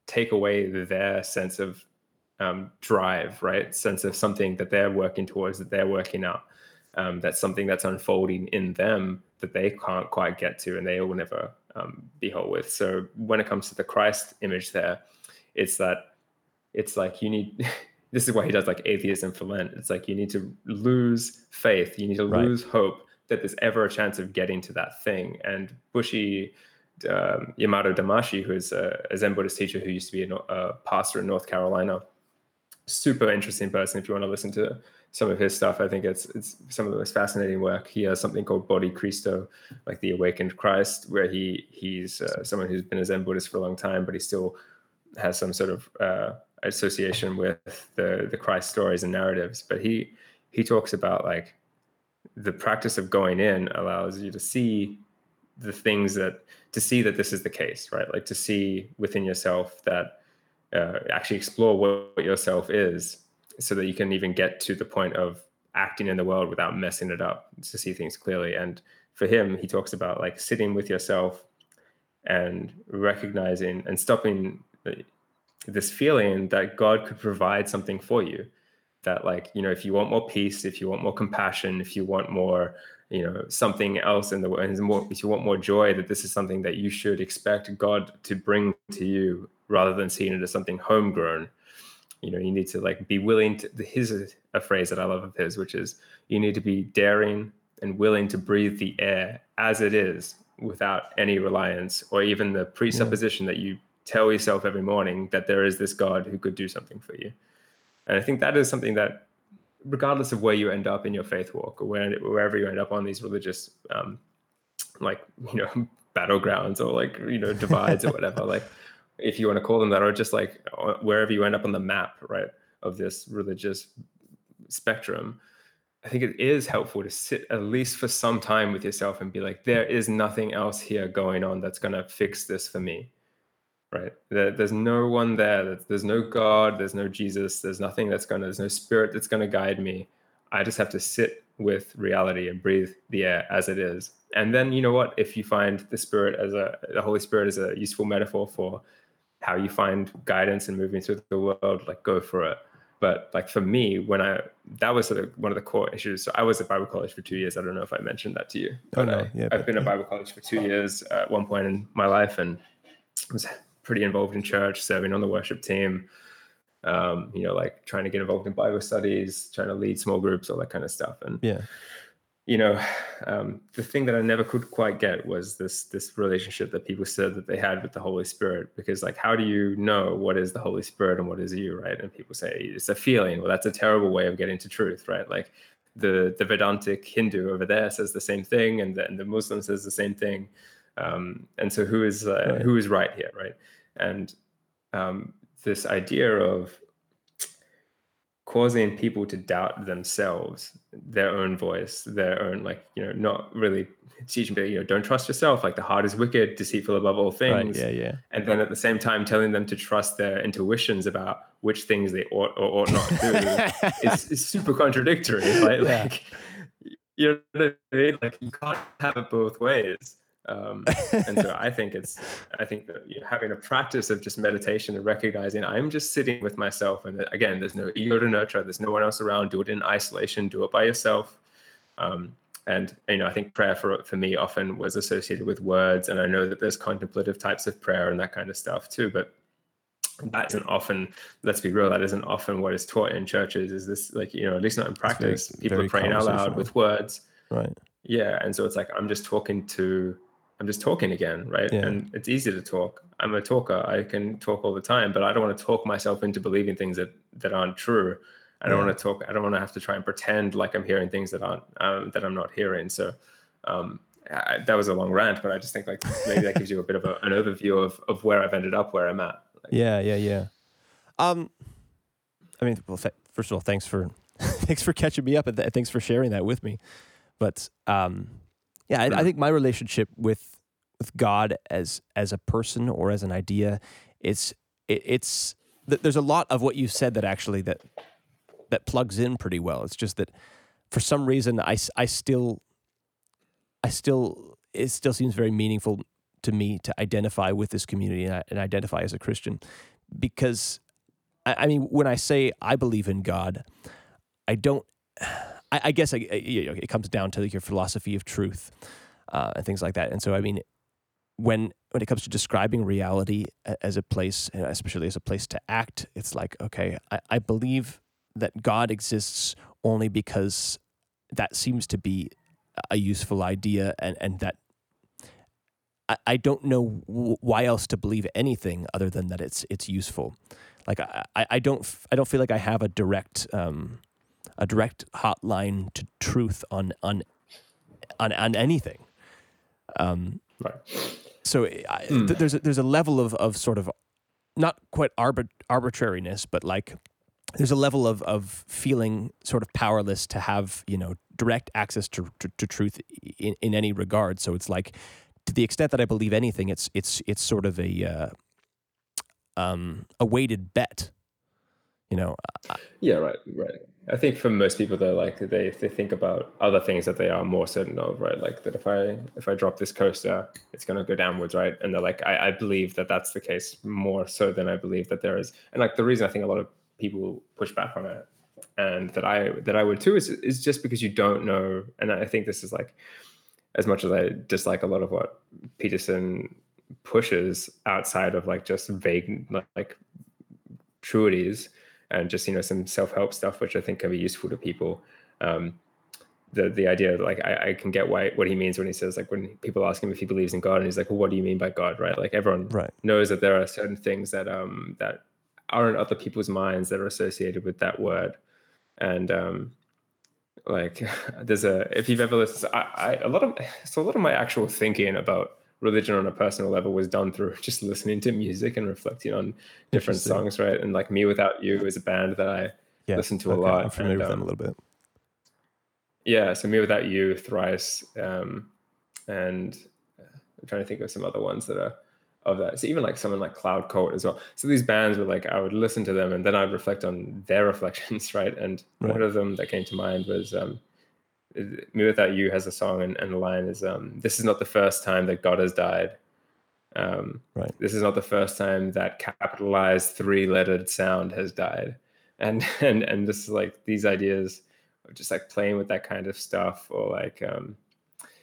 take away their sense of um, drive right? Sense of something that they're working towards that they're working out um, that's something that's unfolding in them that they can't quite get to and they will never um, be whole with. So when it comes to the christ image there it's that it's like you need this is why he does like atheism for Lent. It's like you need to lose faith, you need to right. lose hope that there's ever a chance of getting to that thing. And Bushi um, Yamato Damashi, who's a, a, Zen Buddhist teacher who used to be a, a, pastor in North Carolina, super interesting person. If you want to listen to some of his stuff, I think it's it's some of the most fascinating work. He has something called Bodhi Christo, like the awakened Christ, where he he's uh, someone who's been a Zen Buddhist for a long time, but he still has some sort of uh, association with the the Christ stories and narratives. But he he talks about like the practice of going in allows you to see the things that to see that this is the case, right? Like to see within yourself that uh, actually explore what, what yourself is, so that you can even get to the point of acting in the world without messing it up to see things clearly. And for him, he talks about like sitting with yourself and recognizing and stopping this feeling that God could provide something for you. That like you know, if you want more peace, if you want more compassion, if you want more you know something else in the world, and more, if you want more joy, that this is something that you should expect God to bring to you rather than seeing it as something homegrown. You know, you need to like be willing to. His a phrase that I love of his, which is you need to be daring and willing to breathe the air as it is without any reliance or even the presupposition yeah. that you tell yourself every morning that there is this God who could do something for you. And I think that is something that, regardless of where you end up in your faith walk or where, wherever you end up on these religious, um, like, you know, battlegrounds or like, you know, divides or whatever, like, if you want to call them that, or just like uh, wherever you end up on the map, right, of this religious spectrum, I think it is helpful to sit at least for some time with yourself and be like, there is nothing else here going on that's going to fix this for me right? There, there's no one there. There's no god. There's no jesus. There's nothing that's gonna there's no spirit that's gonna guide me. I just have to sit with reality and breathe the air as it is. And then you know what? If you find the spirit as a the holy spirit is a useful metaphor for how you find guidance and moving through the world like go for it. But like for me when i that was sort of one of the core issues. So i was at bible college for two years. I don't know if i mentioned that to you oh no. Yeah i've been at bible college for two years at one point in my life and was pretty involved in church, serving on the worship team. Um, you know, like trying to get involved in Bible studies, trying to lead small groups, all that kind of stuff. And yeah, you know, um, the thing that I never could quite get was this this relationship that people said that they had with the Holy Spirit. Because like, how do you know what is the Holy Spirit and what is you, right? And people say it's a feeling. Well, that's a terrible way of getting to truth, right? Like the the Vedantic Hindu over there says the same thing, and then the Muslim says the same thing. Um, and so who is uh, right. who is right here, right? And um, this idea of causing people to doubt themselves, their own voice, their own like you know not really teaching them you know don't trust yourself like the heart is wicked, deceitful above all things. Right, yeah, yeah. And then at the same time telling them to trust their intuitions about which things they ought or ought not do is, is super contradictory. Right? Yeah. Like you know what I mean? Like you can't have it both ways. Um, and so I think it's, I think that you know, having a practice of just meditation and recognizing I'm just sitting with myself. And again, there's no ego to nurture. There's no one else around. Do it in isolation. Do it by yourself. Um, and you know, I think prayer for for me often was associated with words. And I know that there's contemplative types of prayer and that kind of stuff too. But that isn't often. Let's be real. That isn't often what is taught in churches. Is this like you know, at least not in practice. Very, People very are praying out loud with words. Right. Yeah, and so it's like I'm just talking to I'm just talking again, right? Yeah. And it's easy to talk. I'm a talker. I can talk all the time, but I don't want to talk myself into believing things that that aren't true. I don't yeah. want to talk. I don't want to have to try and pretend like I'm hearing things that aren't um, that I'm not hearing. So um, I, that was a long rant, but I just think like maybe that gives you a bit of a, an overview of of where I've ended up, where I'm at. Like, yeah, yeah, yeah. Um, I mean, well, th- first of all, thanks for thanks for catching me up, and th- thanks for sharing that with me. But um, yeah, I, I, think my relationship with with God as as a person or as an idea, it's it, it's there's a lot of what you said that actually that that plugs in pretty well. It's just that for some reason I, I still I still it still seems very meaningful to me to identify with this community and, and identify as a Christian because I, I, mean when I say I believe in God, I don't I, I guess you know, it comes down to your philosophy of truth uh, and things like that. And so, I mean, when when it comes to describing reality as a place, especially as a place to act, it's like, okay, I, I believe that God exists only because that seems to be a useful idea, and and that I, I don't know why else to believe anything other than that it's it's useful. like I, I don't I don't feel like I have a direct um, a direct hotline to truth on on on on anything. Um, right. So I, mm. th- there's a, there's a level of of sort of not quite arbit- arbitrariness, but like there's a level of of feeling sort of powerless to have you know direct access to to, to truth in, in any regard. So it's like to the extent that I believe anything, it's it's it's sort of a uh, um, a weighted bet. You know. yeah. Right. Right. I think for most people, though, like they they think about other things that they are more certain of, right? Like that if I if I drop this coaster, it's going to go downwards, right? And they're like, I, I believe that that's the case more so than I believe that there is. And like the reason I think a lot of people push back on it, and that I that I would too, is is just because you don't know. And I think this is like, as much as I dislike a lot of what Peterson pushes outside of like just vague like truities and just you know some self-help stuff which i think can be useful to people. Um, the the idea like I, I can get why what he means when he says like when people ask him if he believes in God and he's like well what do you mean by God? Right? Like everyone right. knows that there are certain things that um that are in other people's minds that are associated with that word. And um like there's a if you've ever listened I, I a lot of so a lot of my actual thinking about religion on a personal level was done through just listening to music and reflecting on different songs, right? And like Me Without you is a band that I yeah, listen to okay. a lot. I'm familiar and, with um, them a little bit. Yeah, so Me Without you, thrice, um, and uh, I'm trying to think of some other ones that are of that. So even like someone like Cloud Cult as well. So these bands were like I would listen to them and then I'd reflect on their reflections, right? And right. one of them that came to mind was um, mewithout you has a song and, and the line is um, this is not the first time that god has died um, right this is not the first time that capitalized three lettered sound has died and and and this is like these ideas of just like playing with that kind of stuff or like um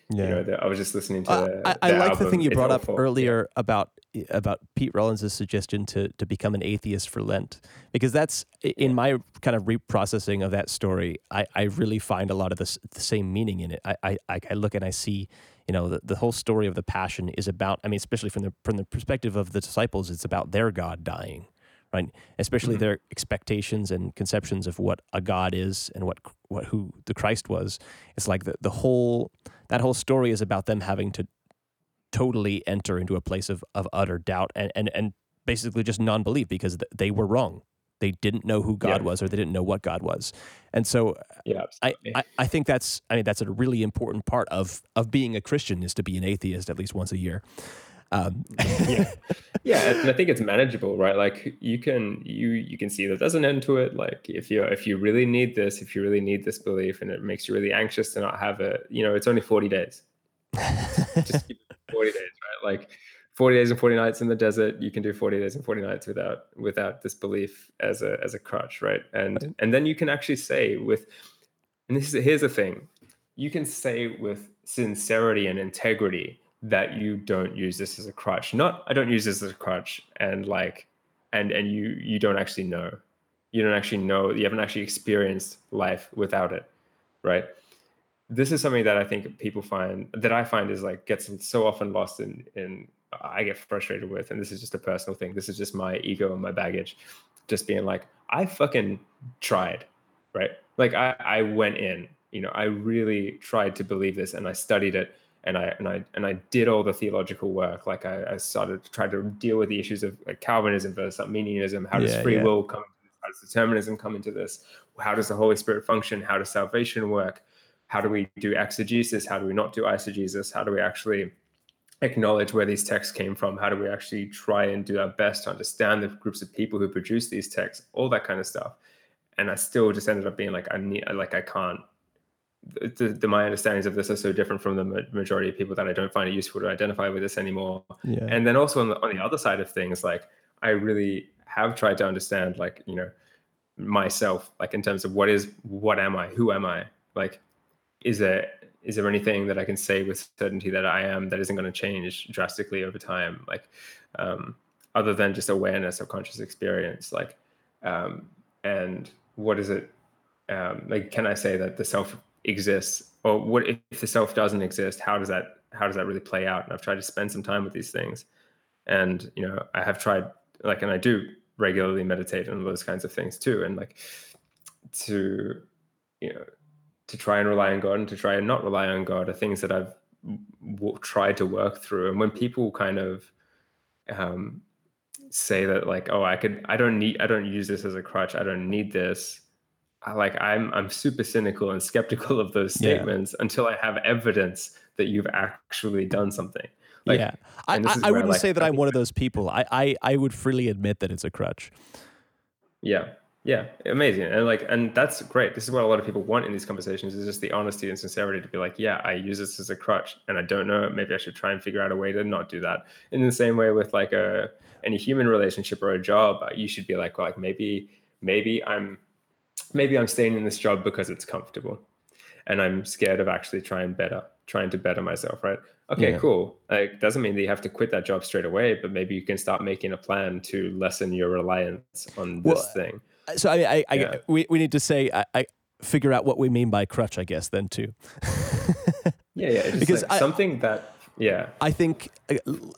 yeah. you know the, i was just listening to uh, i, I like album, the thing you brought up earlier yeah. about about Pete Rollins' suggestion to to become an atheist for Lent because that's in my kind of reprocessing of that story. I, I really find a lot of this, the same meaning in it. I, I I look and I see you know the, the whole story of the passion is about. I mean, especially from the from the perspective of the disciples, it's about their God dying, right? Especially mm-hmm. their expectations and conceptions of what a God is and what what who the Christ was. It's like the the whole that whole story is about them having to totally enter into a place of, of utter doubt and, and, and basically just non belief because they were wrong. They didn't know who God yeah. was or they didn't know what God was. And so yeah, I, I, I, think that's I mean that's a really important part of of being a Christian is to be an atheist at least once a year. Um. yeah, yeah, and I think it's manageable, right? Like you can you you can see that there's an end to it. Like if you if you really need this, if you really need this belief, and it makes you really anxious to not have it, you know, it's only forty days. Just keep 40 days, right? Like 40 days and 40 nights in the desert, you can do 40 days and 40 nights without without this belief as a as a crutch, right? And and then you can actually say with and this is here's the thing. You can say with sincerity and integrity that you don't use this as a crutch. Not I don't use this as a crutch and like and and you you don't actually know. You don't actually know, you haven't actually experienced life without it, right? This is something that I think people find that I find is like gets so often lost in in I get frustrated with, and this is just a personal thing. This is just my ego and my baggage, just being like, I fucking tried, right? Like I I went in, you know, I really tried to believe this, and I studied it, and I and I and I did all the theological work. Like I, I started to try to deal with the issues of like Calvinism versus Arminianism. How does yeah, free yeah. will come? How does determinism come into this? How does the Holy Spirit function? How does salvation work? How do we do exegesis? How do we not do eisegesis? How do we actually acknowledge where these texts came from? How do we actually try and do our best to understand the groups of people who produce these texts? All that kind of stuff. And I still just ended up being like, I need, like, I can't. The, the, my understandings of this are so different from the majority of people that I don't find it useful to identify with this anymore. Yeah. And then also on the, on the other side of things, like I really have tried to understand, like you know, myself, like in terms of what is, what am I, who am I, like is there is there anything that I can say with certainty that I am that isn't going to change drastically over time? Like, um, other than just awareness of conscious experience, like, um, and what is it? Um, like, can I say that the self exists, or what if the self doesn't exist? How does that how does that really play out? And I've tried to spend some time with these things, and you know, I have tried like, and I do regularly meditate and those kinds of things too and like to you know to try and rely on god and to try and not rely on god are things that i've w- tried to work through. And when people kind of um, say that like oh i could i don't need i don't use this as a crutch. I don't need this I, like i'm i'm super cynical and skeptical of those statements yeah. until i have evidence that you've actually done something. Like, yeah. I, I, I wouldn't like, say that i'm one of those people. I, I i would freely admit that it's a crutch. Yeah yeah amazing and like and that's great. This is what a lot of people want in these conversations is just the honesty and sincerity to be like yeah i use this as a crutch and i don't know maybe i should try and figure out a way to not do that. In the same way with like a any human relationship or a job uh, you should be like like maybe maybe i'm maybe i'm staying in this job because it's comfortable and i'm scared of actually trying better trying to better myself right? Okay yeah. cool. Like doesn't mean that you have to quit that job straight away but maybe you can start making a plan to lessen your reliance on this well, thing so I, I, I yeah. we, we need to say, I, I, figure out what we mean by crutch, I guess, then too. yeah, yeah, because like something that, yeah, I think,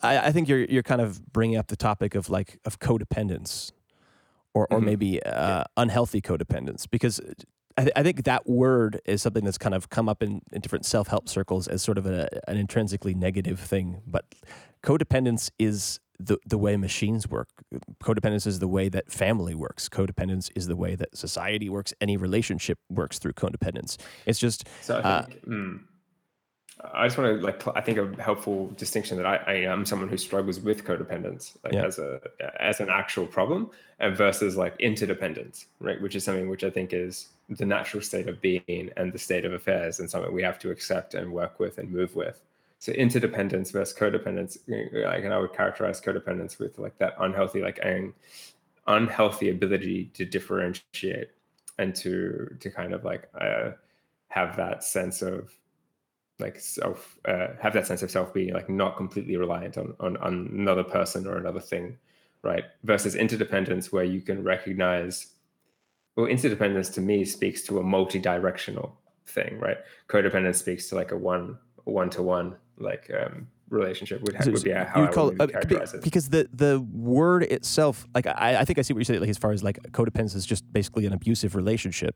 I, I think you're you're kind of bringing up the topic of like of codependence, or or mm-hmm. maybe uh, yeah. unhealthy codependence, because I, th- I, think that word is something that's kind of come up in, in different self help circles as sort of a, an intrinsically negative thing. But codependence is the, the way machines work. Codependence is the way that family works. Codependence is the way that society works. Any relationship works through codependence. It's just. So I uh, think. Uh, mm, I just want to like I think a helpful distinction that I, I am someone who struggles with codependence like yeah. as a as an actual problem and versus like interdependence right which is something which I think is the natural state of being and the state of affairs and something we have to accept and work with and move with so interdependence versus codependence like and i would characterize codependence with like that unhealthy like unhealthy ability to differentiate and to to kind of like uh, have that sense of like self uh, have that sense of self being like not completely reliant on, on on another person or another thing right? Versus interdependence where you can recognize well interdependence to me speaks to a multi-directional thing right? Codependence speaks to like a one one to one like um, relationship would, have would be how you I call would uh, it. Because the the word itself, like I, I think I see what you say. Like as far as like codependence is just basically an abusive relationship,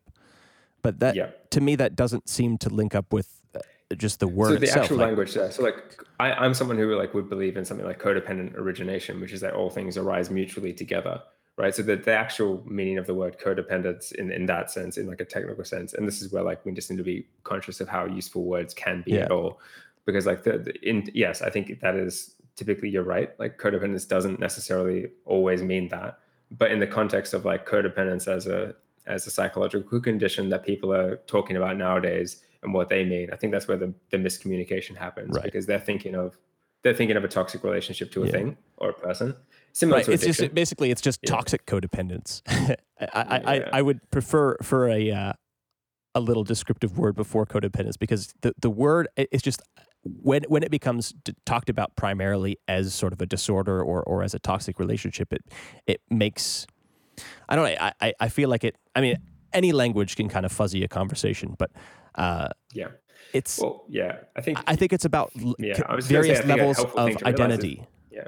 but that yeah. to me that doesn't seem to link up with uh, just the word. So the itself. actual like, language. Yeah. So like I, I'm someone who like would believe in something like codependent origination, which is that all things arise mutually together right so the, the actual meaning of the word codependence in, in that sense in like a technical sense and this is where like we just need to be conscious of how useful words can be yeah. at all because like the, the, in yes i think that is typically you're right like codependence doesn't necessarily always mean that but in the context of like codependence as a as a psychological condition that people are talking about nowadays and what they mean i think that's where the, the miscommunication happens right. because they're thinking of they're thinking of a toxic relationship to a yeah. thing or a person similar right. it's just basically it's just yeah. toxic codependence I, I, I, I would prefer for a uh, a little descriptive word before codependence because the, the word it's just when when it becomes d- talked about primarily as sort of a disorder or or as a toxic relationship, it it makes I don't know. I I feel like it. I mean, any language can kind of fuzzy a conversation, but uh, yeah, it's well, yeah. I think I think it's about yeah, various say, levels of identity. Is, yeah,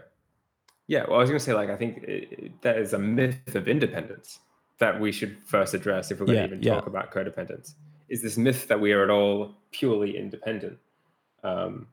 yeah. Well, I was going to say like I think it, that is a myth of independence that we should first address if we're going yeah, to even yeah. talk about codependence. Is this myth that we are at all purely independent? Um,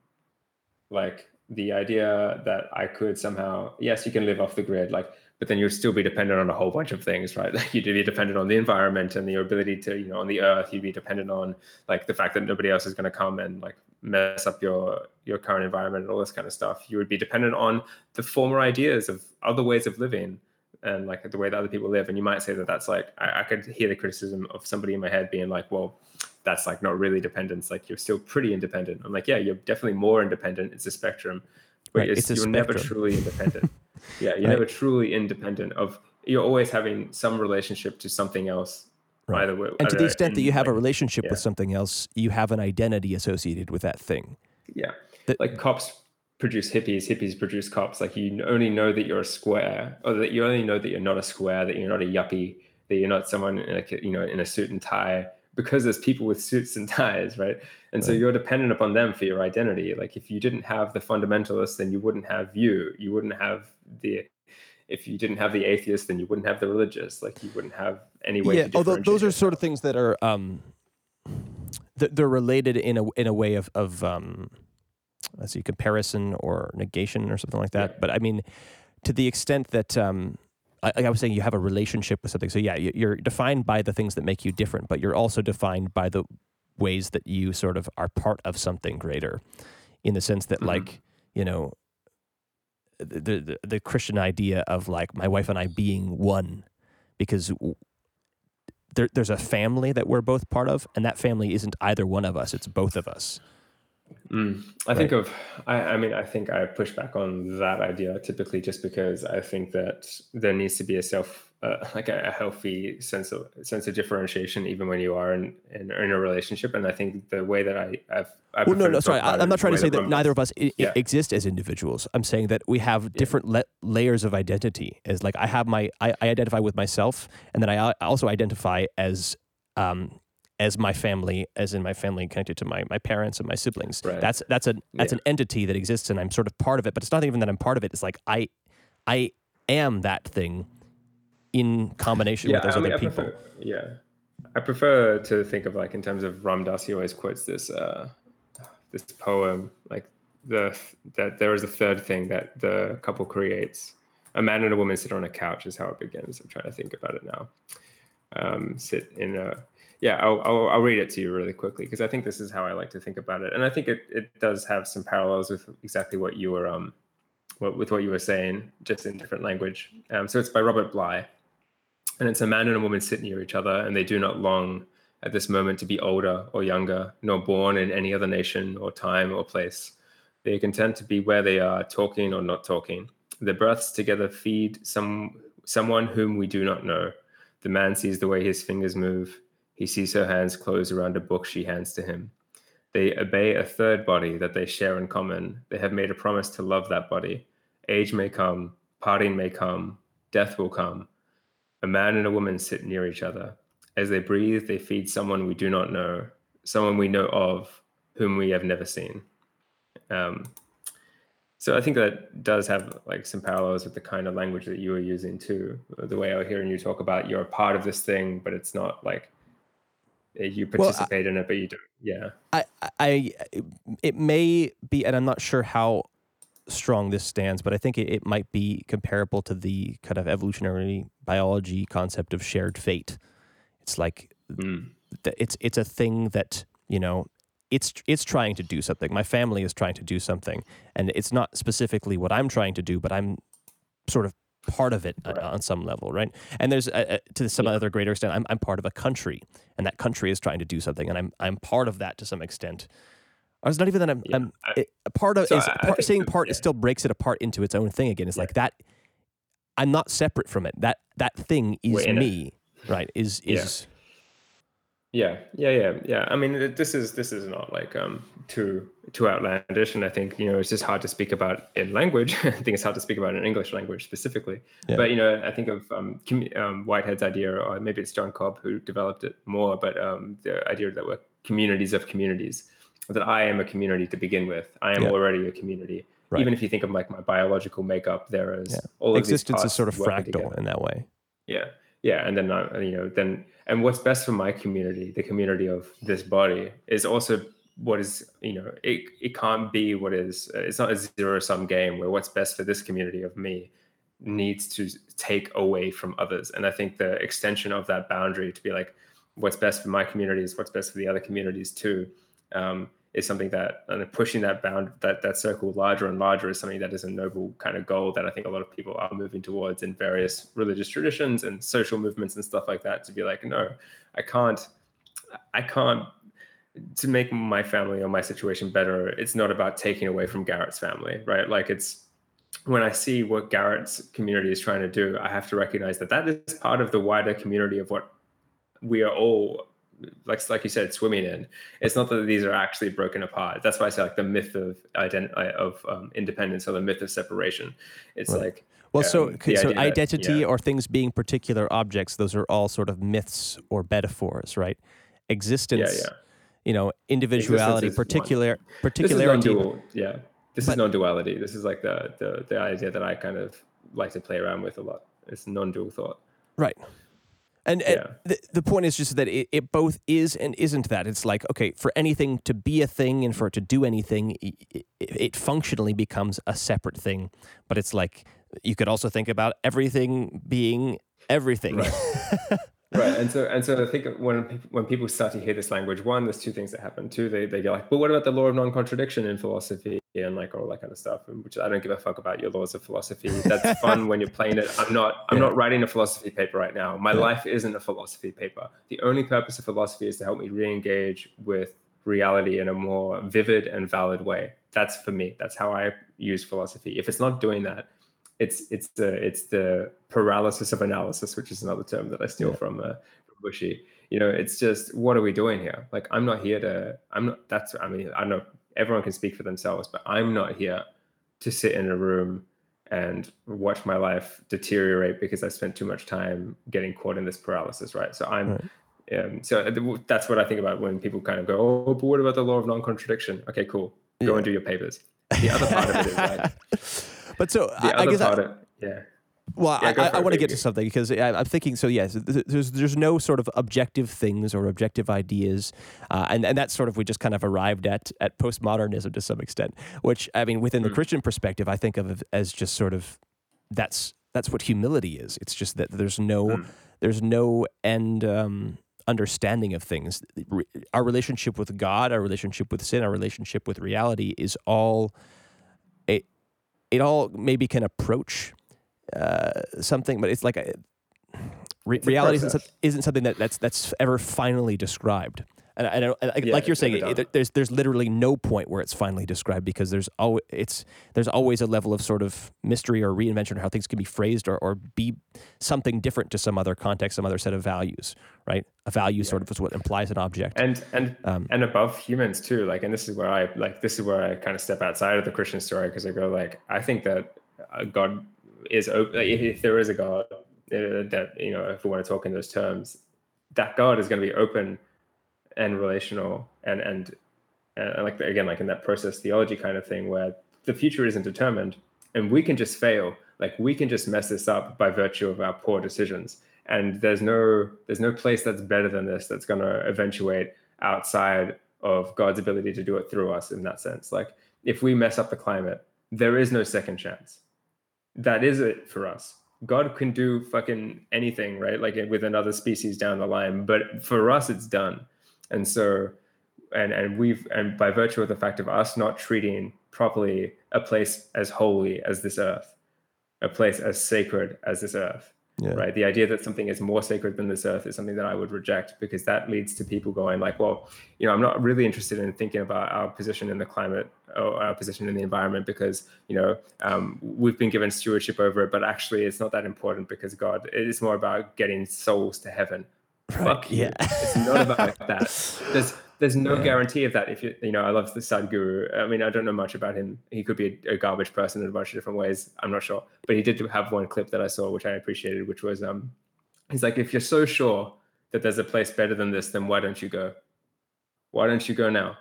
like the idea that I could somehow, yes, you can live off the grid, like, but then you'd still be dependent on a whole bunch of things, right? Like you'd be dependent on the environment and your ability to, you know, on the earth, you'd be dependent on like the fact that nobody else is going to come and like mess up your your current environment and all this kind of stuff. You would be dependent on the former ideas of other ways of living and like the way that other people live. And you might say that that's like I, I could hear the criticism of somebody in my head being like, well, that's like not really dependence. Like you're still pretty independent. I'm like, yeah, you're definitely more independent. It's a spectrum, but right. it's, it's you're spectrum. never truly independent. yeah, you're right. never truly independent. Of you're always having some relationship to something else. Right. Way, and to the extent that you have like, a relationship yeah. with something else, you have an identity associated with that thing. Yeah, that, like cops produce hippies, hippies produce cops. Like you only know that you're a square, or that you only know that you're not a square, that you're not a yuppie, that you're not someone in a, you know in a suit and tie because there's people with suits and ties, right? And right. so you're dependent upon them for your identity. Like if you didn't have the fundamentalists, then you wouldn't have you. You wouldn't have the if you didn't have the atheist, then you wouldn't have the religious. Like you wouldn't have any way. Yeah, although those are sort of things that are um, they're related in a in a way of of um, let's see, comparison or negation or something like that. Yeah. But I mean, to the extent that um, I, I, was saying, you have a relationship with something. So yeah, you're defined by the things that make you different, but you're also defined by the ways that you sort of are part of something greater, in the sense that mm-hmm. like you know the, the the Christian idea of like my wife and I being one, because there, there's a family that we're both part of, and that family isn't either one of us; it's both of us. Mm. I right. think of, I, I, mean, I think I push back on that idea typically just because I think that there needs to be a self, uh, like a, a, healthy sense of sense of differentiation, even when you are in, in, in a relationship. And I think the way that I, I've, I've well, no, no, sorry, I, am not trying to say that, that neither of us I- yeah. exist as individuals. I'm saying that we have different yeah. le- layers of identity. As like I have my, I, I identify with myself, and then I also identify as um, as my family, as in my family connected to my my parents and my siblings. Right. That's that's a that's yeah. an entity that exists, and I'm sort of part of it. But it's not even that I'm part of it. It's like I I am that thing in combination yeah, with those I mean, other I people. Prefer, yeah, I prefer to think of like in terms of Ram Dass. He always quotes this uh, this poem, like the that there is a third thing that the couple creates. A man and a woman sit on a couch is how it begins. I'm trying to think about it now. Um, sit in a yeah, I'll, I'll, I'll, read it to you really quickly because I think this is how I like to think about it, and I think it, it does have some parallels with exactly what you were um, what, with what you were saying, just in different language. Um, so it's by Robert Bly, and it's a man and a woman sit near each other, and they do not long at this moment to be older or younger, nor born in any other nation or time or place. They are content to be where they are, talking or not talking. Their breaths together feed some someone whom we do not know. The man sees the way his fingers move he sees her hands close around a book she hands to him. They obey a third body that they share in common. They have made a promise to love that body. Age may come, parting may come, death will come. A man and a woman sit near each other. As they breathe, they feed someone we do not know, someone we know of, whom we have never seen. Um, so I think that does have like some parallels with the kind of language that you were using too. The way I was hearing you talk about you're a part of this thing, but it's not like you participate well, I, in it, but you don't. Yeah. I, I, it may be, and I'm not sure how strong this stands, but I think it, it might be comparable to the kind of evolutionary biology concept of shared fate. It's like mm. it's it's a thing that you know it's it's trying to do something. My family is trying to do something, and it's not specifically what I'm trying to do, but I'm sort of part of it uh, right. on some level, right? And there's uh, uh, to some yeah. other greater extent, I'm I'm part of a country, and that country is trying to do something, and I'm I'm part of that to some extent. I was not even that I'm, yeah. I'm it, part of so is, part, saying part yeah. still breaks it apart into its own thing again. It's like that. I'm not separate from it. That that thing is me, it. right? Is is yeah, yeah, yeah, yeah. I mean, this is this is not like um too too outlandish, and I think you know it's just hard to speak about in language. I think it's hard to speak about in English language specifically. Yeah. But you know, I think of um, um, Whitehead's idea, or maybe it's John Cobb who developed it more. But um, the idea that we're communities of communities, that I am a community to begin with. I am yeah. already a community. Right. Even if you think of like my biological makeup, there is yeah. all existence is sort of fractal together. in that way. Yeah, yeah, and then uh, you know then and what's best for my community the community of this body is also what is you know it, it can't be what is it's not a zero sum game where what's best for this community of me needs to take away from others. And i think the extension of that boundary to be like what's best for my community is what's best for the other communities too um, is something that and pushing that bound that that circle larger and larger is something that is a noble kind of goal that I think a lot of people are moving towards in various religious traditions and social movements and stuff like that to be like no I can't I can't to make my family or my situation better it's not about taking away from Garrett's family right? Like it's when I see what Garrett's community is trying to do I have to recognize that that is part of the wider community of what we are all like like you said, swimming in. It's not that these are actually broken apart. That's why I say like the myth of ident- of um, independence or the myth of separation. It's right. like well, um, so so identity that, yeah. or things being particular objects. Those are all sort of myths or metaphors, right? Existence. Yeah, yeah. You know, individuality, particular particularity. This yeah, this but, is non-duality. This is like the the the idea that I kind of like to play around with a lot. It's non-dual thought. Right. And, and the, the point is just that it, it both is and isn't that. It's like, okay, for anything to be a thing and for it to do anything, it, it functionally becomes a separate thing. But it's like, you could also think about everything being everything. Right. right and so and so i think when people, when people start to hear this language one there's two things that happen. Two they, they go like but what about the law of non-contradiction in philosophy and like all that kind of stuff? Which i don't give a fuck about your laws of philosophy. That's fun when you're playing it. I'm not i'm yeah. not writing a philosophy paper right now. My yeah. life isn't a philosophy paper. The only purpose of philosophy is to help me re-engage with reality in a more vivid and valid way. That's for me. That's how i use philosophy. If it's not doing that it's it's the it's the paralysis of analysis, which is another term that I steal yeah. from, uh, from Bushy. You know, it's just what are we doing here? Like, I'm not here to. I'm not. That's. I mean, I know everyone can speak for themselves, but I'm not here to sit in a room and watch my life deteriorate because I spent too much time getting caught in this paralysis, right? So I'm. Right. Um, so that's what I think about when people kind of go, "Oh, but what about the law of non-contradiction?" Okay, cool. Go yeah. and do your papers. The other part of it is like But so the I, I guess I, of, yeah. Well, yeah, I, I want to get to something because I, am thinking. So yes, there's there's no sort of objective things or objective ideas, uh, and and that's sort of we just kind of arrived at at postmodernism to some extent. Which I mean, within mm. the Christian perspective, I think of as just sort of that's that's what humility is. It's just that there's no mm. there's no end. Um, understanding of things our relationship with god our relationship with sin our relationship with reality is all it all maybe can approach uh, something, but it's like a, re- it's reality isn't, isn't, something that, that's that's ever finally described. And, and, and yeah, like you're saying, it, there's there's literally no point where it's finally described because there's always it's there's always a level of sort of mystery or reinvention or how things can be phrased or, or be something different to some other context, some other set of values, right? A value yeah. sort of is what implies an object, and and um, and above humans too. Like, and this is where I like this is where I kind of step outside of the Christian story because I go like I think that uh, God is open. Like, if there is a God, uh, that you know, if we want to talk in those terms, that God is going to be open and relational and and and like again like in that process theology kind of thing where the future isn't determined and we can just fail. Like we can just mess this up by virtue of our poor decisions. And there's no there's no place that's better than this that's going to eventuate outside of god's ability to do it through us in that sense. Like if we mess up the climate there is no second chance. That is it for us. God can do fucking anything right? Like with another species down the line but for us it's done and so, and and we've and by virtue of the fact of us not treating properly a place as holy as this earth, a place as sacred as this earth, yeah. right? The idea that something is more sacred than this earth is something that I would reject because that leads to people going like, well, you know, I'm not really interested in thinking about our position in the climate or our position in the environment because you know um, we've been given stewardship over it, but actually it's not that important because God, it is more about getting souls to heaven Right. Fuck yeah. it's not about that. There's there's no yeah. guarantee of that. If you you know, I love the Sadhguru. I mean, I don't know much about him. He could be a, a, garbage person in a bunch of different ways. I'm not sure, but he did have one clip that I saw, which I appreciated, which was um, he's like, if you're so sure that there's a place better than this, then why don't you go? Why don't you go now?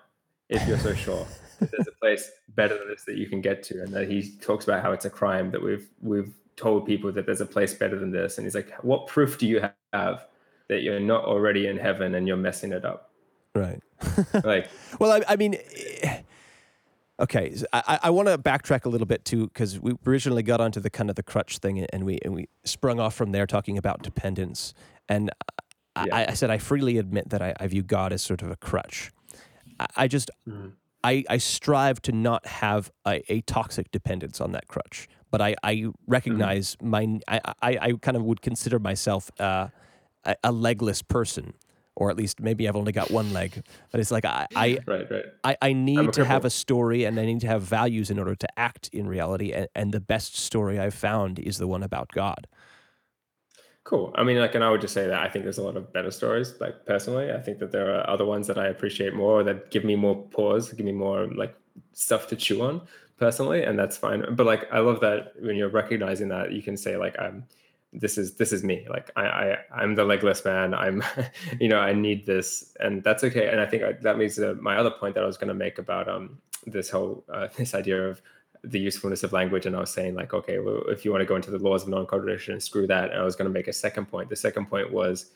If you're so sure that there's a place better than this that you can get to, and that he talks about how it's a crime that we've we've told people that there's a place better than this, and he's like, what proof do you have? That you're not already in heaven and you're messing it up. Right. like, well, I, I mean, okay, so I, I want to backtrack a little bit too because we originally got onto the kind of the crutch thing and we and we sprung off from there talking about dependence. And I, yeah. I said I freely admit that I, I, view God as sort of a crutch. I, just mm-hmm. I, I strive to not have a, a, toxic dependence on that crutch. But I, I recognize mm-hmm. my I, I, I kind of would consider myself uh, a, a, legless person or at least maybe I've only got one leg. But it's like I I right, right. I, I need to have a story and I need to have values in order to act in reality. And, and the best story I've found is the one about God. Cool. I mean, like, and I would just say that I think there's a lot of better stories. Like personally, I think that there are other ones that I appreciate more that give me more pause, give me more like stuff to chew on personally, and that's fine. But like, I love that when you're recognizing that, you can say like, I'm this is this is me. Like i, I i'm the legless man. I'm you know i need this and that's okay. And i think I, that leads to my other point that i was going to make about um this whole uh, this idea of the usefulness of language. And I was saying like, okay, well, if you want to go into the laws of non-contradiction, screw that. And I was going to make a second point. The second point was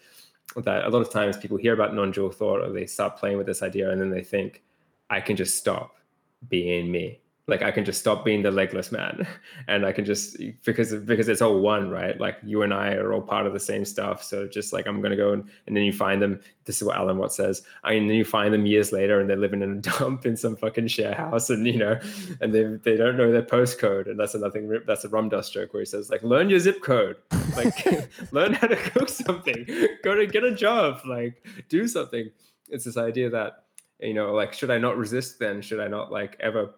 that a lot of times people hear about non-dual thought or they start playing with this idea and then they think, I can just stop being me like I can just stop being the legless man and I can just because because it's all one, right? Like you and I are all part of the same stuff. So just like I'm gonna go and, and then you find them. This is what Alan Watts says. I mean, then you find them years later and they're living in a dump in some fucking share house and you know, and they they don't know their postcode. And that's another thing. That's a Ram Dass joke where he says like, learn your zip code, like learn how to cook something, go to get a job, like do something. It's this idea that you know, like, should I not resist then? Should I not like ever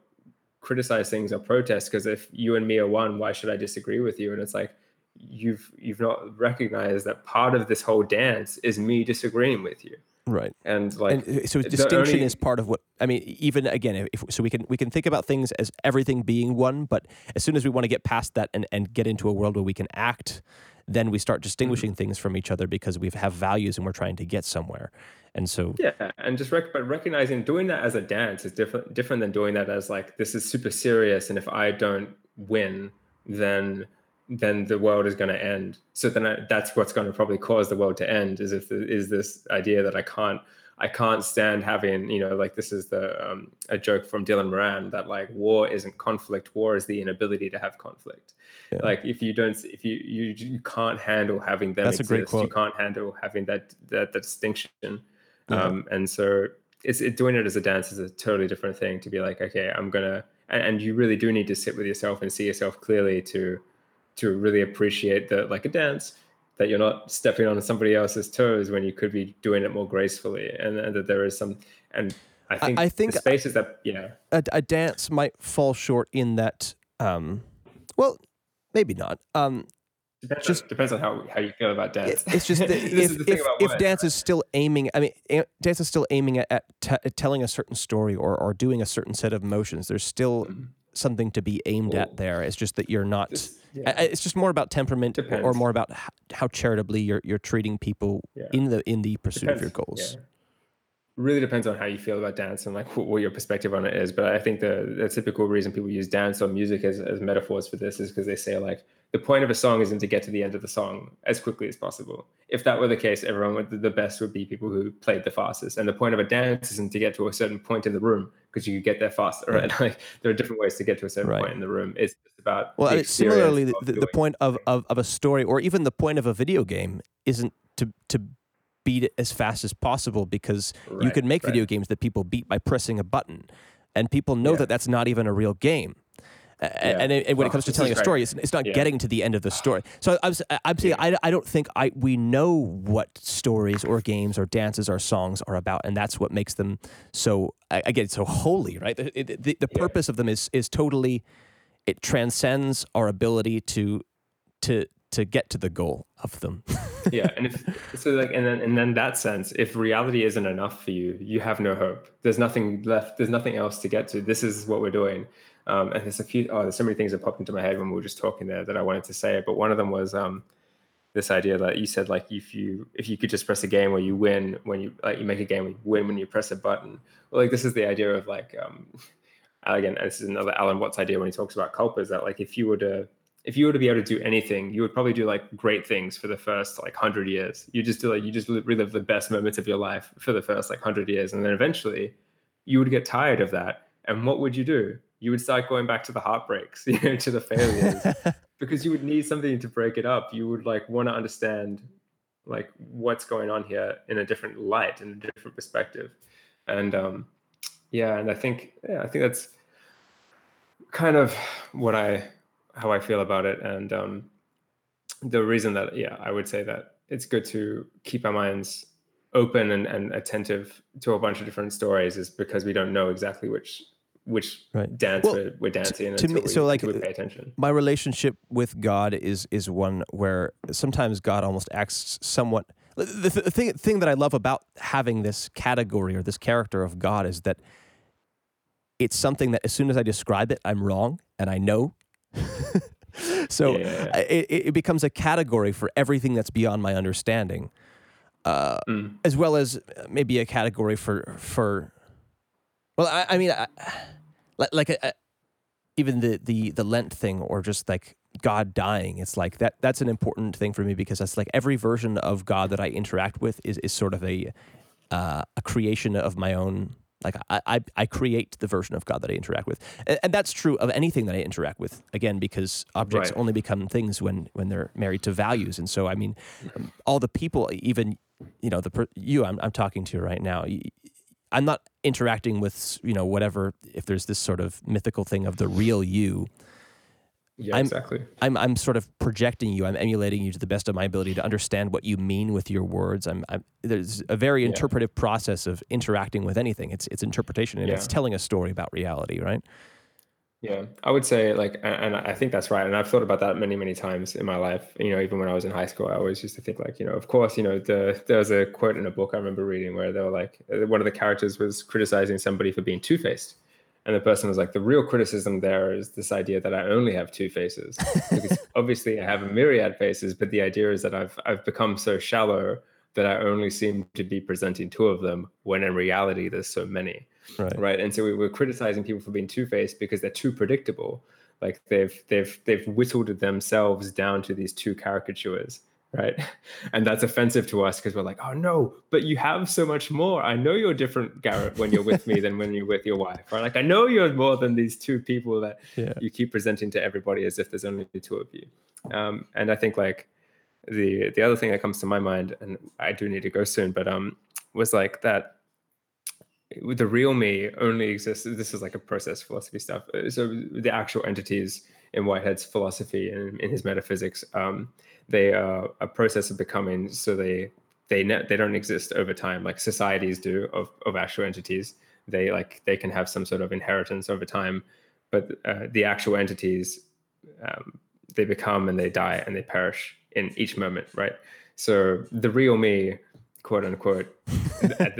criticize things or protest because if you and me are one why should i disagree with you? And it's like you've you've not recognized that part of this whole dance is me disagreeing with you. Right. And like and uh, so distinction only, is part of what i mean even again if so we can we can think about things as everything being one but as soon as we want to get past that and and get into a world where we can act then we start distinguishing mm-hmm. things from each other because we have values and we're trying to get somewhere and so yeah and just rec- but recognizing doing that as a dance is different different than doing that as like this is super serious and if i don't win then then the world is going to end so then I, that's what's going to probably cause the world to end is if the, is this idea that i can't I can't stand having, you know, like this is the um, a joke from Dylan Moran that like war isn't conflict, war is the inability to have conflict. Yeah. Like if you don't, if you you you can't handle having them That's exist, a great quote. you can't handle having that that, that distinction. Yeah. Um, and so it's it, doing it as a dance is a totally different thing. To be like, okay, I'm gonna, and, and you really do need to sit with yourself and see yourself clearly to to really appreciate that like a dance that you're not stepping on somebody else's toes when you could be doing it more gracefully and, and that there is some and i think i, I think spaces that yeah a, a, dance might fall short in that um well maybe not um Depends just on, depends on how, how you feel about dance. It's just that if, if, if dance is still aiming, I mean, dance is still aiming at, at t- telling a certain story or, or doing a certain set of motions. There's still mm-hmm. something to be aimed at there. It's just that you're not. Just, yeah. It's just more about temperament depends. or more about how charitably you're you're treating people yeah. in the in the pursuit depends. of your goals. Yeah really depends on how you feel about dance and like what your perspective on it is. But I think the, the typical reason people use dance or music as, as metaphors for this is because they say like the point of a song isn't to get to the end of the song as quickly as possible. If that were the case, everyone would the best would be people who played the fastest. And the point of a dance isn't to get to a certain point in the room because you could get there faster. Right? Like there are different ways to get to a certain right. point in the room. It's just about well, it's similarly the, the, the point of, of of a story or even the point of a video game isn't to to beat it as fast as possible because right, you can make video games that people beat by pressing a button, and people know yeah. that that's not even a real game. Yeah. And, and, when it oh, comes to telling a story, it's, it's not yeah. getting to the end of the story. So I'm, I'm saying I, I don't think I we know what stories or games or dances or songs are about, and that's what makes them so again so holy, right? The, the, the purpose of them is is totally it transcends our ability to to to get to the goal of them. yeah, and if so, like, and then and then that sense, if reality isn't enough for you, you have no hope. There's nothing left. There's nothing else to get to. This is what we're doing. Um, and there's a few. Oh, there's so many things that popped into my head when we were just talking there that I wanted to say. But one of them was um, this idea that you said, like, if you if you could just press a game where you win when you like you make a game where you win when you press a button. Well, like this is the idea of like. Um, again, this is another Alan Watts idea when he talks about kalpa, is that like if you were to if you were to be able to do anything, you would probably do like great things for the first like hundred years. You just do like you just relive the best moments of your life for the first like hundred years, and then eventually, you would get tired of that. And what would you do? You would start going back to the heartbreaks, you know, to the failures, because you would need something to break it up. You would like want to understand like what's going on here in a different light, in a different perspective, and um, yeah, and I think yeah, I think that's kind of what I how I feel about it, and um, the reason that yeah, I would say that it's good to keep our minds open and, and attentive to a bunch of different stories is because we don't know exactly which which right. dance well, we're, we're, dancing to, to me, we, so like we pay attention. My relationship with God is is one where sometimes God almost acts somewhat. The, the thing thing that I love about having this category or this character of God is that it's something that as soon as I describe it, I'm wrong and I know so yeah. it, it becomes a category for everything that's beyond my understanding, uh, mm. as well as maybe a category for for. Well, I, I mean, I, like a, even the the the Lent thing, or just like God dying. It's like that. That's an important thing for me because that's like every version of God that I interact with is is sort of a uh, a creation of my own. Like I, I, I create the version of God that I interact with, and, and that's true of anything that I interact with. Again, because objects Right. only become things when when they're married to values, and so I mean, all the people, even you know the per, you I'm I'm talking to right now. I'm not interacting with you know whatever if there's this sort of mythical thing of the real you. Yeah, I'm- exactly. I'm I'm sort of projecting you. I'm emulating you to the best of my ability to understand what you mean with your words. I'm, I'm there's a very Yeah. interpretive process of interacting with anything. It's it's interpretation and it's telling a story about reality, right? Yeah, I would say like, and I think that's right. And I've thought about that many, many times in my life. You know, even when I was in high school, I always used to think like, you know, of course, you know, the there was a quote in a book I remember reading where they were like, uh, one of the characters was criticizing somebody for being two faced, and the person was like, the real criticism there is this idea that I only have two faces, because obviously I have a myriad faces, but the idea is that I've I've become so shallow that I only seem to be presenting two of them, when in reality there's so many Right. right? And so we were criticizing people for being two-faced because they're too predictable. Like they've they've they've whittled themselves down to these two caricatures right? And that's offensive to us because we're like oh no but you have so much more. I know you're different garrett when you're with me than when you're with your wife right? Like i know you're more than these two people that Yeah. you keep presenting to everybody as if there's only the two of you. Um, and i think like the the other thing that comes to my mind and i do need to go soon but um was like that the real me only exists this is like a process philosophy stuff Uh, so the actual entities in whitehead's philosophy and in his metaphysics um, they are a process of becoming so they they ne- they don't exist over time like societies do of, of actual entities. They like they can have some sort of inheritance over time but uh, the actual entities um, they become and they die and they perish in each moment right? So the real me quote unquote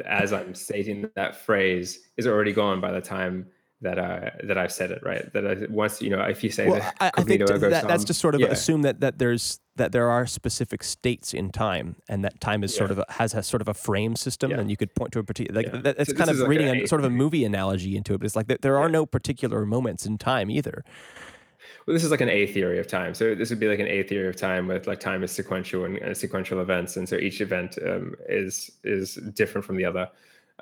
as i'm stating that phrase is already gone by the time that uh that i've said it right that I, once you know if you say Well, that I, I think that, that's just sort of yeah. assume that that there's that there are specific states in time, and that time is sort of a, has a sort of a frame system, Yeah. and you could point to a particular. Like Yeah. that, it's So kind of like reading a- sort of a movie analogy into it, but it's like there, there are Yeah. no particular moments in time either. Well, this is like an A theory of time. So this would be like an A theory of time with like time is sequential and, and sequential events, and so each event um, is is different from the other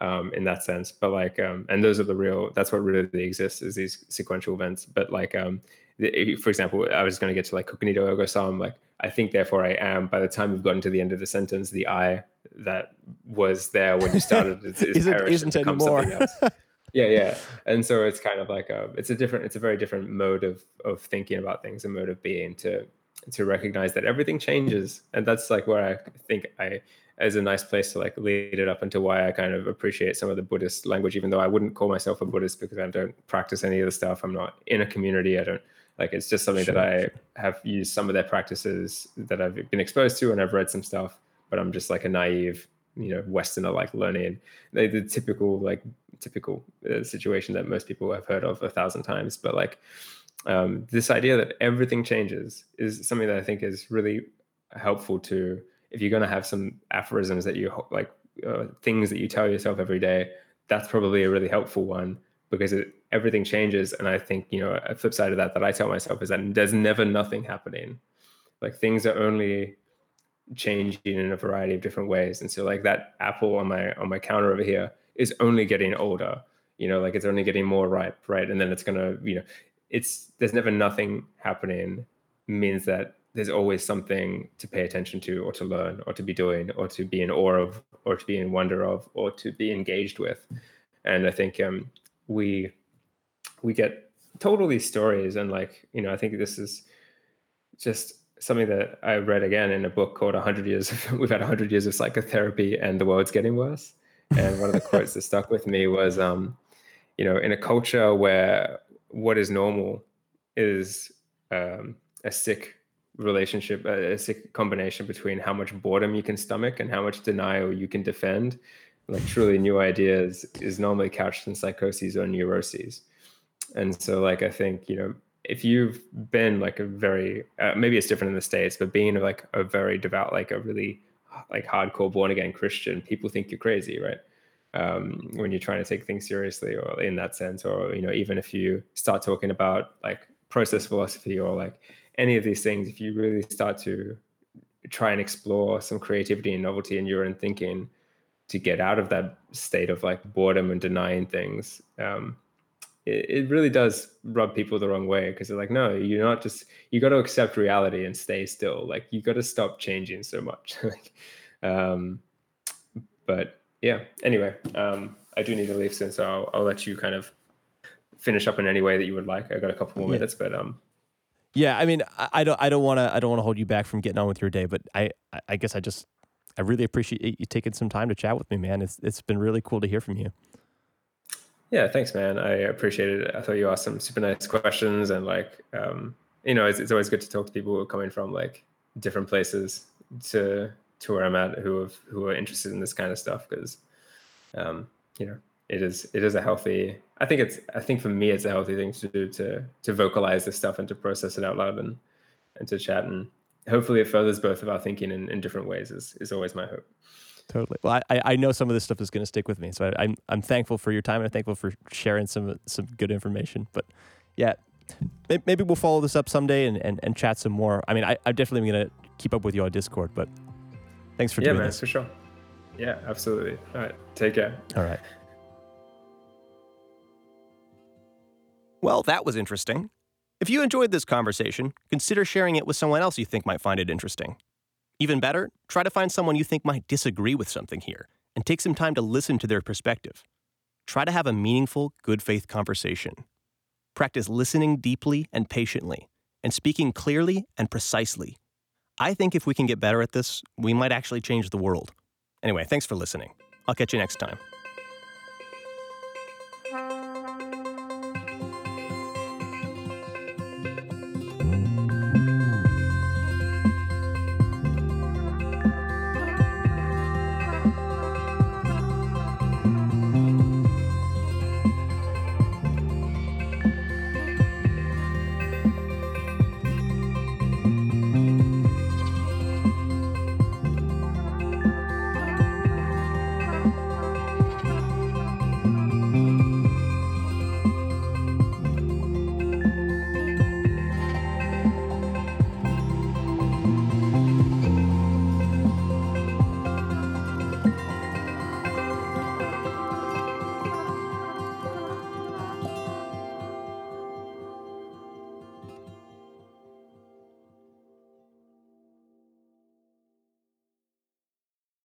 um, in that sense. But like, um, and those are the real. That's what really exists is these sequential events. But like, um, the, for example, I was going to get to like cognito ergo sum. Like, I think therefore I am. By the time we've gotten to the end of the sentence, the I that was there when you started is, is Isn't- isn't anymore. yeah yeah. And so it's kind of like a it's a different it's a very different mode of of thinking about things a mode of being to to recognize that everything changes. And that's like where i think i as a nice place to like lead it up into why i kind of appreciate some of the buddhist language even though i wouldn't call myself a buddhist because i don't practice any of the stuff. I'm not in a community. I don't like it's just something that i have used some of their practices that i've been exposed to and i've read some stuff but i'm just like a naive you know westerner like learning. The, the typical like typical uh, situation that most people have heard of a thousand times but like um, this idea that everything changes is something that i think is really helpful to if you're going to have some aphorisms that you like uh, things that you tell yourself every day that's probably a really helpful one because it, everything changes. And i think you know a flip side of that that i tell myself is that there's never nothing happening. Like things are only changing in a variety of different ways. And so like that apple on my on my counter over here is only getting older you know like it's only getting more ripe right and then it's gonna you know it's there's never nothing happening means that there's always something to pay attention to or to learn or to be doing or to be in awe of or to be in wonder of or to be engaged with and i think um we we get told all these stories and like you know i think this is just something that I read again in a book called 100 Years. We've had 100 years of psychotherapy and the world's getting worse. And one of the quotes that stuck with me was, um, you know, in a culture where what is normal is um, a sick relationship, a, a sick combination between how much boredom you can stomach and how much denial you can defend. Like truly new ideas is normally couched in psychoses or neuroses. And so like, I think, you know, if you've been like a very uh, maybe it's different in the states but being like a very devout like a really like hardcore born again christian people think you're crazy right? Um, when you're trying to take things seriously, or in that sense, or you know, even if you start talking about like process philosophy or like any of these things, if you really start to try and explore some creativity and novelty in your own thinking to get out of that state of like boredom and denying things, um, it, it really does rub people the wrong way because they're like, no, you're not just you got to accept reality and stay still. Like you got to stop changing so much. um, but yeah. Anyway, um, I do need to leave soon, so I'll, I'll let you kind of finish up in any way that you would like. I got a couple more yeah. minutes, but um, yeah. I mean, I, I don't, I don't want to, I don't want to hold you back from getting on with your day, but I, I guess I just, I really appreciate you taking some time to chat with me, man. It's, it's been really cool to hear from you. Yeah, thanks, man. I appreciate it. I thought you asked some super nice questions, and like, um, you know, it's, it's always good to talk to people who are coming from like different places to to where I'm at, who have who are interested in this kind of stuff, because, um, you know, it is it is a healthy. I think it's I think for me it's a healthy thing to do to to vocalize this stuff and to process it out loud and and to chat and hopefully it furthers both of our thinking in, in different ways is is always my hope. Totally. Well, I, I know some of this stuff is going to stick with me, so I, am I'm, I'm thankful for your time and I'm thankful for sharing some some good information. But yeah, maybe we'll follow this up someday and, and, and chat some more. I mean, I, I'm definitely going to keep up with you on Discord, but thanks for yeah, doing man, this. for sure. Yeah, absolutely. All right, take care. All right. Well, that was interesting. If you enjoyed this conversation, consider sharing it with someone else you think might find it interesting. Even better, try to find someone you think might disagree with something here and take some time to listen to their perspective. Try to have a meaningful, good faith conversation. Practice listening deeply and patiently, and speaking clearly and precisely. I think if we can get better at this, we might actually change the world. Anyway, thanks for listening. I'll catch you next time.